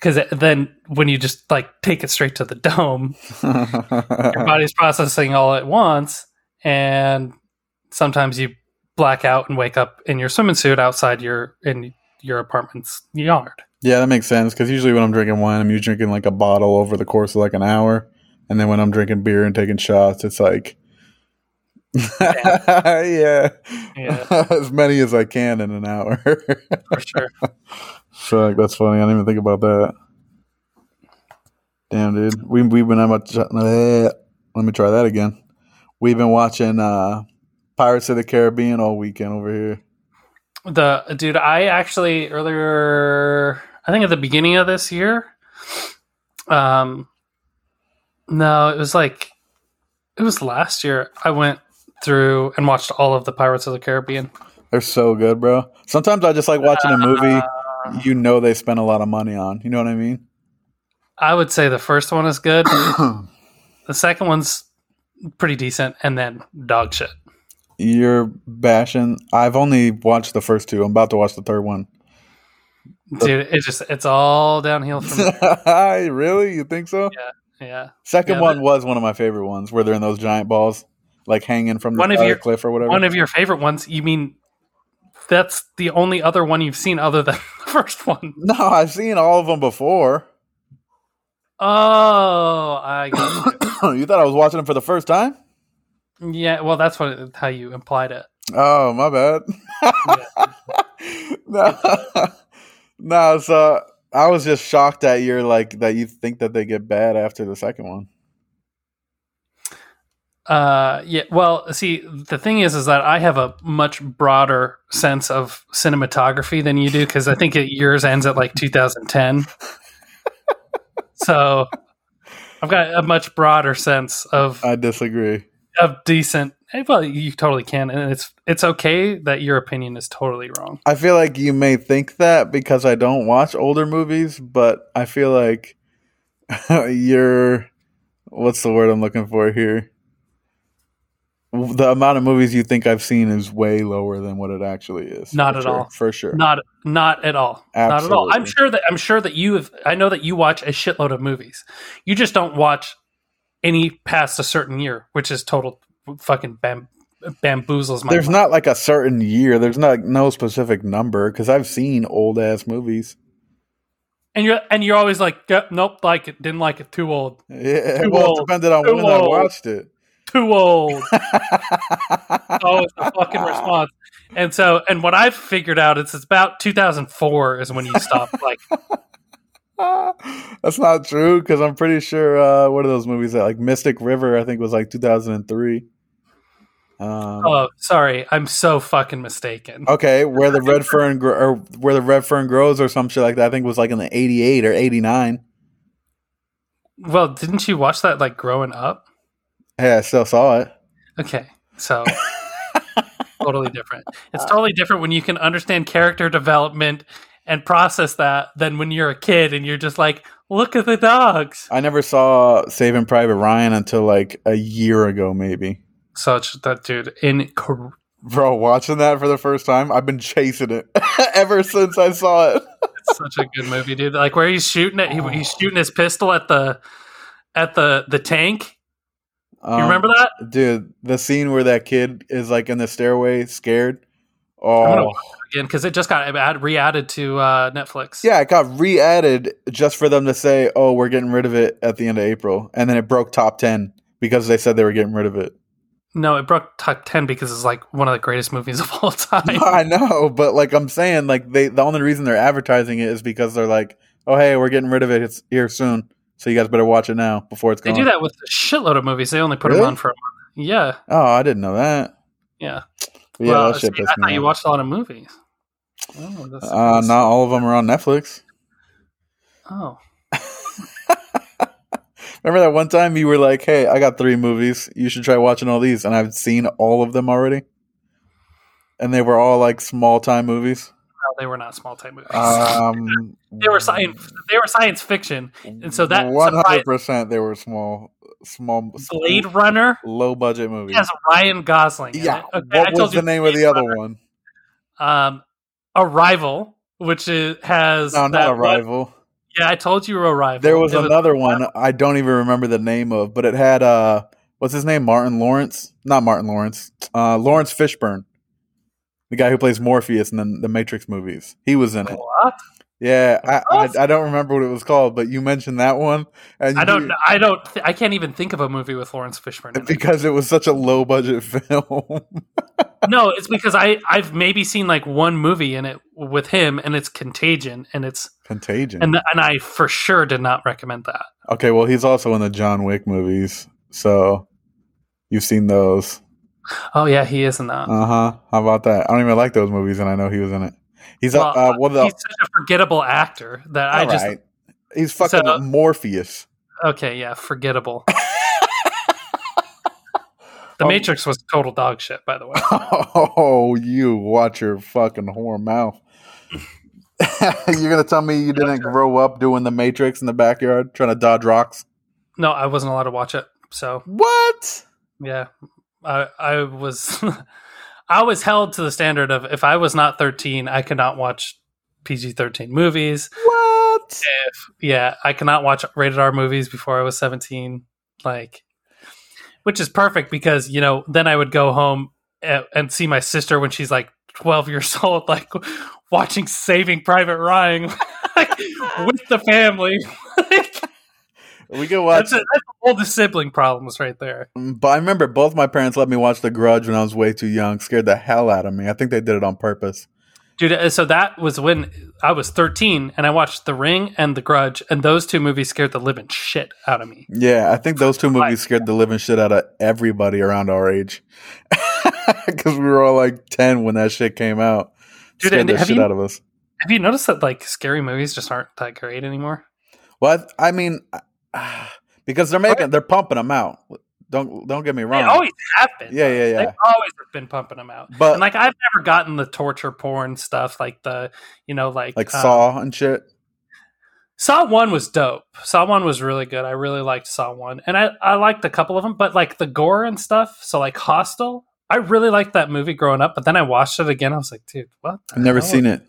Because then when you just like take it straight to the dome, [laughs] your body's processing all at once and sometimes you black out and wake up in your swimming suit outside your in your apartment's yard. yeah, that makes sense because usually when I'm drinking wine, I'm usually drinking like a bottle over the course of like an hour, and then when I'm drinking beer and taking shots, it's like. Yeah. [laughs] Yeah. [laughs] as many as I can in an hour. For sure. [laughs] Fuck, that's funny. I didn't even think about that. Damn, dude. We we've been much. Let me try that again. We've been watching uh, Pirates of the Caribbean all weekend over here. The dude, I actually earlier, I think at the beginning of this year, um, no, it was like, it was last year. I went through and watched all of the Pirates of the Caribbean. They're so good, bro. Sometimes I just like watching a movie Uh, you know they spent a lot of money on. You know what I mean? I would say the first one is good. [coughs] the second one's pretty decent, and then dog shit. You're bashing. I've only watched the first two. I'm about to watch the third one. Dude, it just it's all downhill from there. [laughs] really? You think so? Yeah. Second Yeah, one that- was one of my favorite ones, where they're in those giant balls, like hanging from the One of your- cliff or whatever. One of your favorite ones, you mean that's the only other one you've seen other than [laughs] the first one? no, I've seen all of them before. Oh, I [coughs] got you thought I was watching them for the first time? Yeah, well, that's what how you implied it. Oh, my bad. [laughs] no, [laughs] no. So I was just shocked that you're like that. You think that they get bad after the second one. Uh, yeah. Well, see, the thing is, is that I have a much broader sense of cinematography than you do because I think it, yours ends at like 2010. [laughs] so I've got a much broader sense of I disagree. of decent. eh, Well, you totally can, and it's it's okay that your opinion is totally wrong. I feel like you may think that because I don't watch older movies, but I feel like [laughs] you're what's the word I'm looking for here? The amount of movies you think I've seen is way lower than what it actually is. Not at sure, all. For sure. Not not at all. Not at all. I'm sure that I'm sure that you have. I know that you watch a shitload of movies. You just don't watch any past a certain year, which is total fucking bam, bamboozles my There's mind. not like a certain year. There's not no specific number because I've seen old ass movies. and you're and you're always like, "Yep, nope, like it, didn't like it, too old, Yeah, Too well, old. it depended on when I watched it. Too old. [laughs] oh, it's the fucking response. And so, and what I've figured out is it's about 2004 is when you stop. Like, [laughs] That's not true because I'm pretty sure uh, what are those movies that like Mystic River? I think was like 2003. Um, oh, sorry, I'm so fucking mistaken. okay, where the red fern gro- or where the red fern grows or some shit like that. I think was like in the 88 or 89. Well, didn't you watch that like growing up? Hey, I still saw it. Okay, so [laughs] totally different. It's totally different when you can understand character development and process that than when you're a kid and you're just like, look at the dogs. I never saw Saving Private Ryan until like a year ago, maybe. Such that dude incorrect. Bro, watching that for the first time, I've been chasing it [laughs] ever since I saw it. [laughs] It's such a good movie, dude. Like where he's shooting it, he, he's shooting his pistol at the at the the tank. You Um, remember that? dude? The scene where that kid is like in the stairway, scared. Oh, again because it just got add, re-added to uh, Netflix. yeah, it got re-added just for them to say, "Oh, we're getting rid of it at the end of April," and then it broke top ten because they said they were getting rid of it. No, it broke top ten because it's like one of the greatest movies of all [laughs] time. I know, but like I'm saying, like they the only reason they're advertising it is because they're like, oh hey, we're getting rid of it. It's here soon, so you guys better watch it now before it's gone. They do that with a shitload of movies. They only put them on for a month. Yeah, Oh, I didn't know that. yeah. But yeah, well, that shit see, I thought you watched a lot of movies. Oh, that's, Uh, not all of them are on Netflix. Oh, [laughs] Remember that one time you were like, "Hey, I got three movies. You should try watching all these," and I've seen all of them already, and they were all like small time movies. No, they were not small time movies. Um, [laughs] they were science. They were science fiction. and so that one hundred percent they were small, small, Blade Runner low budget movie. has Ryan Gosling. in yeah. Okay, what was the name of the other Runner. one? Um, Arrival, which is, has No, that not one- Arrival. Yeah, I told you Arrival. There was It another one I don't even remember the name of, but it had uh, what's his name? Martin Lawrence? Not Martin Lawrence. Uh, Laurence Fishburne, the guy who plays Morpheus in the, the Matrix movies. He was in it. What? Yeah, I, I I don't remember what it was called, but you mentioned that one, and I don't. you- I don't. Th- I can't even think of a movie with Laurence Fishburne. In it. because it was such a low budget [laughs] film. No, it's because I I've maybe seen like one movie in it with him, and it's Contagion, and it's Contagion. and and I for sure did not recommend that. okay, well, he's also in the John Wick movies, so you've seen those. Oh yeah, he is in that. Uh huh. How about that? I don't even like those movies, and I know he was in it. He's well, uh, uh what the? he's such a forgettable actor that I just right. He's fucking So- Morpheus. okay, yeah, forgettable. [laughs] the Um, Matrix was total dog shit, by the way. [laughs] Oh, you watch your fucking whore mouth. [laughs] You're gonna tell me you didn't grow up doing the Matrix in the backyard, trying to dodge rocks? No, I wasn't allowed to watch it, so What? yeah, I I was [laughs] I was held to the standard of if I was not thirteen, I could not watch PG thirteen movies. What? if yeah i cannot watch rated r movies before i was 17 like which is perfect because you know then i would go home and, and see my sister when she's like 12 years [laughs] old like watching saving private ryan [laughs] like, with the family We can watch. that's, a, that's all the sibling problems right there But I remember both my parents let me watch The Grudge when I was way too young. Scared the hell out of me. I think they did it on purpose. dude uh, so that was when i was 13 and i watched the ring and the grudge and those two movies scared the living shit out of me Yeah, I think those two movies scared the living shit out of everybody around our age. [laughs] Because we were all like 10 when that shit came out. Dude, scared the have shit you- out of us. have you noticed that like scary movies just aren't that great anymore Well, I, I mean, [sighs] because they're making, they're pumping them out. Don't don't get me They wrong. always have been. Yeah, yeah, yeah. They always have been pumping them out. But- and like I've never gotten the torture porn stuff, like the you know, like like um, Saw and shit. Saw one was dope. Saw one was really good. I really liked Saw one, and I I liked a couple of them, but like the gore and stuff. So like Hostel, I really liked that movie growing up, but then I watched it again. I was like, dude, what? I've never hell? seen it.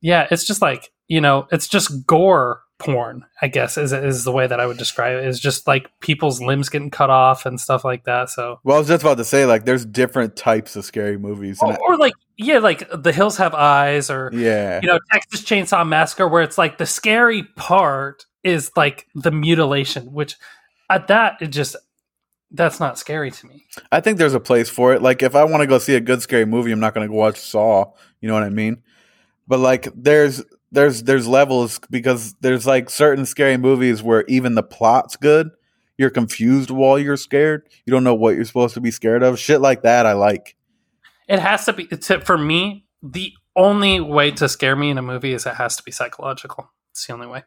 Yeah, it's just like you know, it's just gore porn. I guess is is the way that I would describe it. Is just like people's limbs getting cut off and stuff like that. So Well, I was just about to say, like, there's different types of scary movies. Or, or like yeah, like The Hills Have Eyes, or yeah. you know Texas Chainsaw Massacre, where it's like the scary part is like the mutilation, which at that it just that's not scary to me. I think there's a place for it. Like if I want to go see a good scary movie, I'm not going to go watch Saw. You know what I mean? But like there's there's there's levels because there's like certain scary movies where even the plot's good. You're confused while you're scared. You don't know what you're supposed to be scared of. Shit like that I like. It has to be it's for me. The only way to scare me in a movie is it has to be psychological. It's the only way.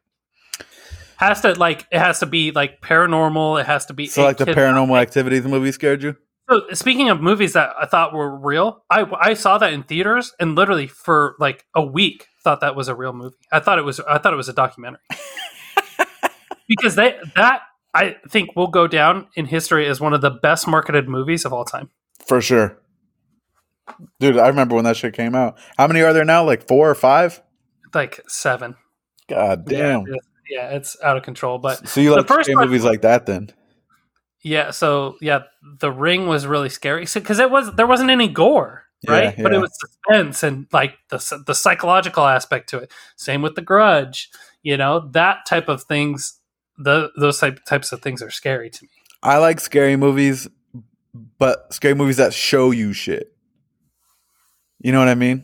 Has to like it has to be like paranormal. It has to be So like the paranormal activities movie scared you? So speaking of movies that I thought were real, I I saw that in theaters and literally for like a week thought that was a real movie. I thought it was I thought it was a documentary. [laughs] because they that I think will go down in history as one of the best marketed movies of all time. For sure. Dude, I remember when that shit came out. How many are there now? Like 4 or 5? Like 7. God damn. Yeah, it's, yeah, it's out of control, but So you The like first movies like that then? Yeah, so yeah, The Ring was really scary cuz it was there wasn't any gore, right? Yeah, But yeah. it was suspense and like the the psychological aspect to it. Same with The Grudge, you know, that type of things the those type, types of things are scary to me. I like scary movies but scary movies that show you shit. You know what I mean?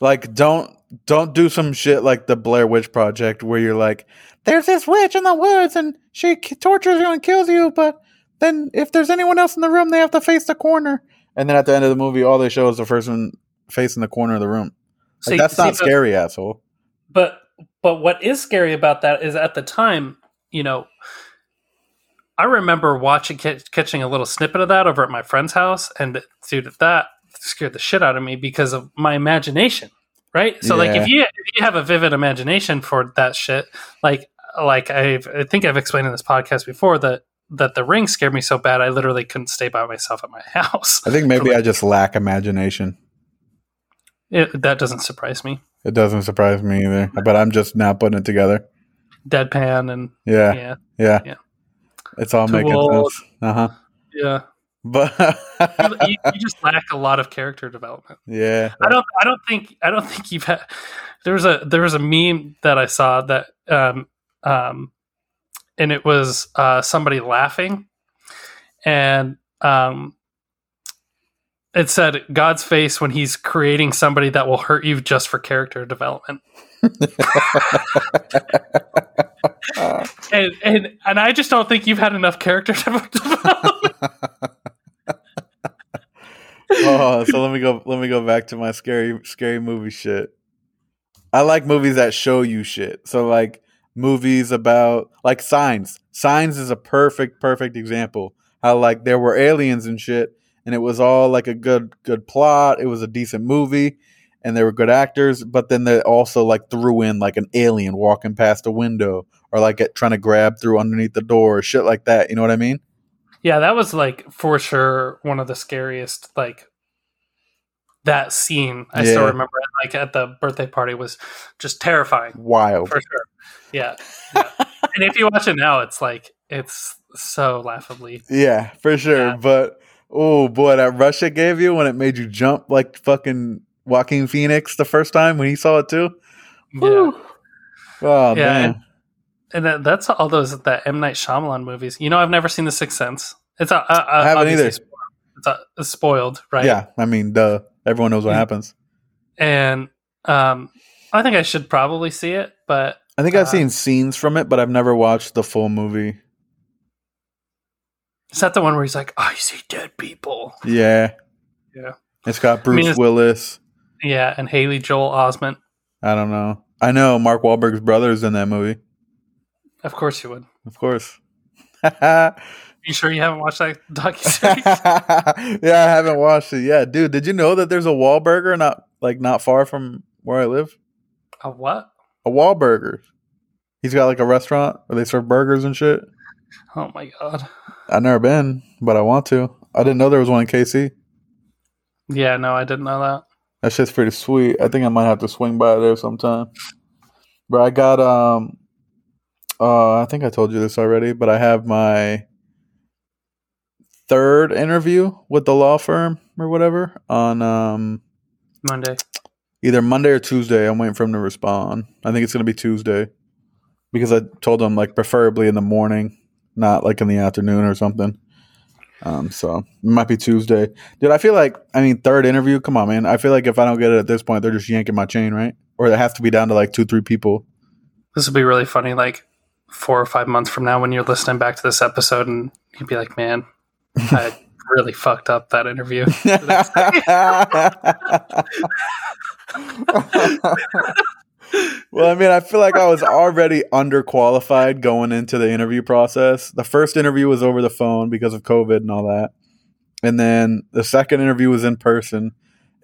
Like don't don't do some shit like the Blair Witch Project where you're like, there's this witch in the woods and she tortures you and kills you, but then if there's anyone else in the room, they have to face the corner. And then at the end of the movie, all they show is the person facing the corner of the room. Like, See- that's see, not but- scary, asshole. but but what is scary about that is at the time you know i remember watching catching a little snippet of that over at my friend's house and dude that scared the shit out of me because of my imagination right so like if you if you have a vivid imagination for that shit like like I've, i think i've explained in this podcast before that that the ring scared me so bad i literally couldn't stay by myself at my [laughs] house I think maybe I just lack imagination. it, that doesn't surprise me It doesn't surprise me either, but I'm just now putting it together. deadpan and Yeah, yeah yeah, Yeah. It's all Too making sense. Uh huh. yeah But you, [laughs] you just lack a lot of character development. yeah, I don't. I don't think. I don't [laughs] think you've had. There was a there was a meme that I saw that um um, and it was uh somebody laughing, and um, it said God's face when He's creating somebody that will hurt you just for character development. [laughs] And and and I just don't think you've had enough character development. Oh, so let me go. Let me go back to my scary, scary movie shit. I like movies that show you shit. So like movies about like Signs. Signs is a perfect, perfect example. How like there were aliens and shit, and it was all like a good, good plot. It was a decent movie, and they were good actors. But then they also like threw in like an alien walking past a window, or like it, trying to grab through underneath the door, or shit like that. You know what I mean? Yeah, that was like for sure one of the scariest. Like that scene, I still remember it. Like at the birthday party was just terrifying Wild. for sure. Yeah, yeah. and if you watch it now, it's like it's so laughably. Yeah, for sure. Yeah. But oh boy, that rush it gave you when it made you jump like fucking Joaquin Phoenix the first time when he saw it too. Yeah. Oh Yeah, damn. And that, that's all those that M Night Shyamalan movies. You know, I've never seen The Sixth Sense. It's a, uh, uh, I haven't either. spoiled. It's, a, it's spoiled, right? Yeah, I mean, duh. Everyone knows what happens. and um, I think I should probably see it, but I think I've Uh, seen scenes from it, but I've never watched the full movie. is that the one where he's like, "I see dead people"? Yeah. Yeah. It's got I Bruce mean, it's- Willis. Yeah, and Haley Joel Osment. I don't know. I know Mark Wahlberg's brother is in that movie. Of course you would. Of course. [laughs] You sure you haven't watched that docuseries? [laughs] Yeah, I haven't watched it yet. Dude, did you know that there's a Wahlburger not like not far from where I live? a what? A Wahlburger. He's got like a restaurant where they serve burgers and shit. Oh my god. I've never been, but I want to. I didn't know there was one in KC. Yeah, no, I didn't know that. That shit's pretty sweet. I think I might have to swing by there sometime. But I got um uh I think I told you this already, but I have my third interview with the law firm or whatever on um Monday. either Monday or Tuesday. I'm waiting for him to respond. I think it's gonna be Tuesday. Because I told him like preferably in the morning, not like in the afternoon or something. Um, so it might be Tuesday. Dude, I feel like I mean third interview, come on, man. I feel like if I don't get it at this point, they're just yanking my chain, right? Or it has to be down to like two, three people. This will be really funny like four or five months from now when you're listening back to this episode and you'd be like, Man, I [laughs] really fucked up that interview. [laughs] well, I mean, I feel like I was already underqualified going into the interview process. The first interview was over the phone because of COVID and all that. And then the second interview was in person.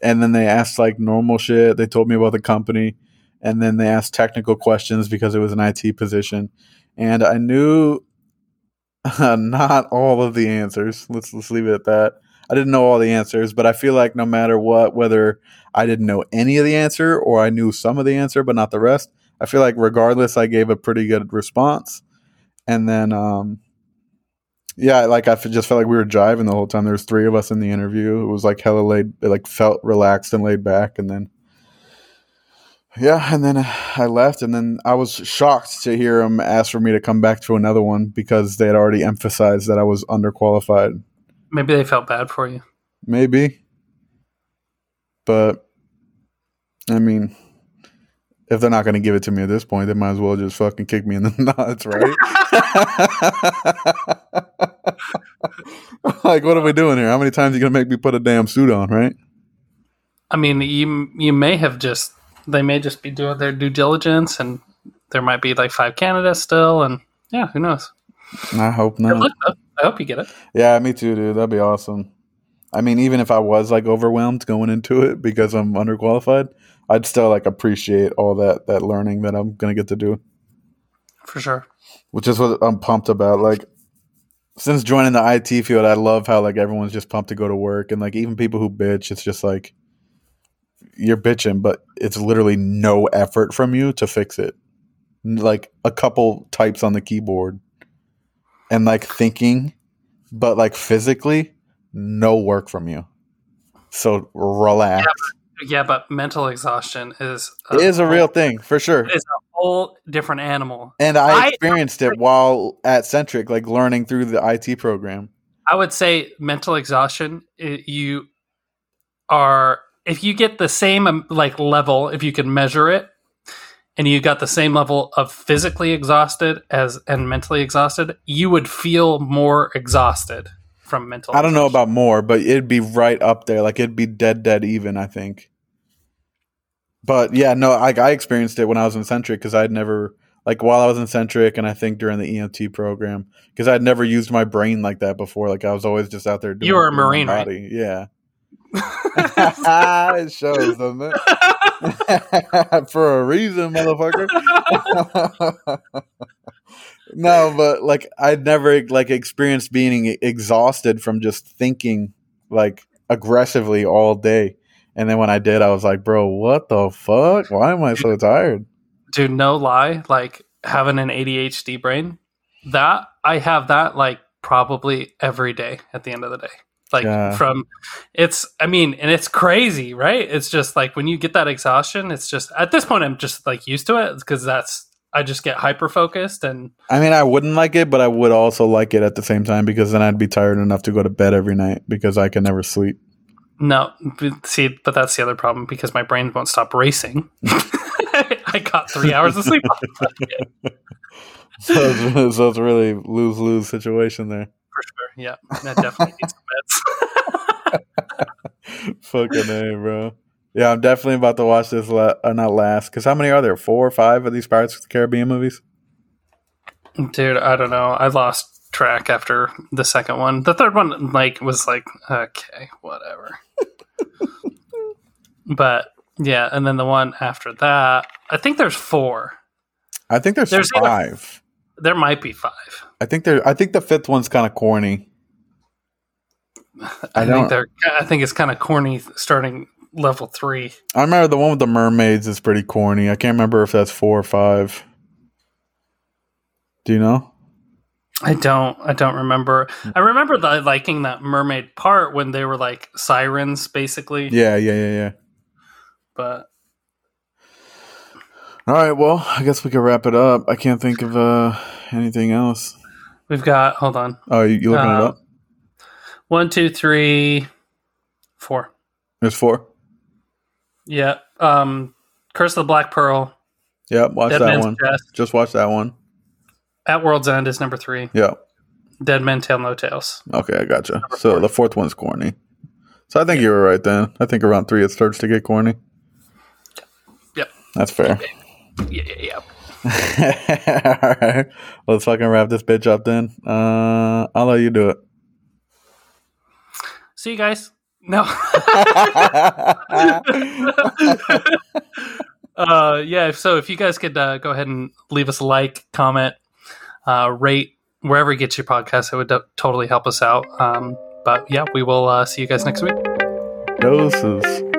And then they asked like normal shit. They told me about the company. And then they asked technical questions because it was an IT position. And I knew [laughs] not all of the answers. Let's let's leave it at that. I didn't know all the answers, but I feel like no matter what, whether I didn't know any of the answer or I knew some of the answer but not the rest, I feel like regardless, I gave a pretty good response. And then, um, yeah, like I just felt like we were jiving the whole time. There was three of us in the interview. It was like hella laid, it like felt relaxed and laid back. And then, yeah, and then I left, and then I was shocked to hear him ask for me to come back to another one because they had already emphasized that I was underqualified. Maybe they felt bad for you. Maybe. But I mean, if they're not going to give it to me at this point, they might as well just fucking kick me in the [laughs] nuts, right? [laughs] like, what are we doing here? How many times are you going to make me put a damn suit on, right? I mean, you you may have just they may just be doing their due diligence, and there might be like five candidates still, and yeah, who knows? I hope not. luck. I hope you get it. Yeah, me too, dude. That'd be awesome. I mean, even if I was like overwhelmed going into it because I'm underqualified, I'd still like appreciate all that that learning that I'm gonna get to do, For sure. which is what I'm pumped about. Like since joining the IT field, I love how like everyone's just pumped to go to work, and like even people who bitch, it's just like you're bitching, but it's literally no effort from you to fix it. Like a couple types on the keyboard, and like thinking, but like physically, no work from you. So relax. Yeah, but mental exhaustion is it is a real thing for sure. It's a whole different animal. And I I- experienced it while at Centriq, like learning through the IT program. I would say mental exhaustion. i you are if you get the same um, like level, if you can measure it, and you got the same level of physically exhausted as and mentally exhausted, you would feel more exhausted from mental. I don't know about more, but it'd be right up there. Like it'd be dead, dead even. I think. But yeah, no, I, I experienced it when I was in Centriq because I'd never like while I was in Centriq, and I think during the EMT program because I'd never used my brain like that before. Like I was always just out there doing. You were a it with my Marine, right? Yeah. It shows, doesn't it? [laughs] For a reason, motherfucker. [laughs] no, but like I'd never like experienced being exhausted from just thinking like aggressively all day. And then when I did, I was like, bro, what the fuck? Why am I so [laughs] tired? Dude, no lie, like having an ADHD brain, that I have that like probably every day at the end of the day. Like Yeah. from it's I mean, and it's crazy, right? It's just like when you get that exhaustion, it's just at this point I'm just like used to it because that's I just get hyper focused and I mean, I wouldn't like it, but I would also like it at the same time because then I'd be tired enough to go to bed every night because I can never sleep. no, see, but that's the other problem because my brain won't stop racing. [laughs] I got three hours of sleep. [laughs] So it's, so it's really lose lose situation there. For sure. Yeah. That definitely needs some meds. [laughs] Fucking a, bro. Yeah, I'm definitely about to watch this. La- uh, not last, because how many are there? Four or five of these Pirates of the Caribbean movies? Dude, I don't know. I lost track after the second one. The third one, like, was like, okay, whatever. [laughs] but yeah, and then the one after that, I think there's four. I think there's, There's either- five. There might be five. I think there. I think the fifth one's kind of corny. I, I think don't- they're. I think it's kind of corny starting level three. I remember the one with the mermaids is pretty corny. I can't remember if that's four or five. Do you know? I don't. I don't remember. I remember the, liking that mermaid part when they were like sirens, basically. Yeah, yeah, yeah, yeah. But All right, well, I guess we could wrap it up. I can't think of uh, anything else. we've got. Hold on. Oh, you, you looking it Uh, up? One, two, three, four. There's four. Yeah. Um, Curse of the Black Pearl. Yeah, watch Dead that Man's one. Chest. Just watch that one. At World's End is number three. Yeah. Dead Men Tell No Tales. Okay, I gotcha. Number So four. the fourth one's corny. So I think you were right then. I think around three it starts to get corny. Yep. That's fair. Yeah, yeah, yeah. [laughs] All right. Let's fucking wrap this bitch up then. Uh, I'll let you do it. See you guys. No. [laughs] [laughs] uh, yeah. So if you guys could uh, go ahead and leave us a like, comment, uh, rate wherever you get your podcast, it would do- totally help us out. Um, but yeah, we will uh, see you guys next week. Doses.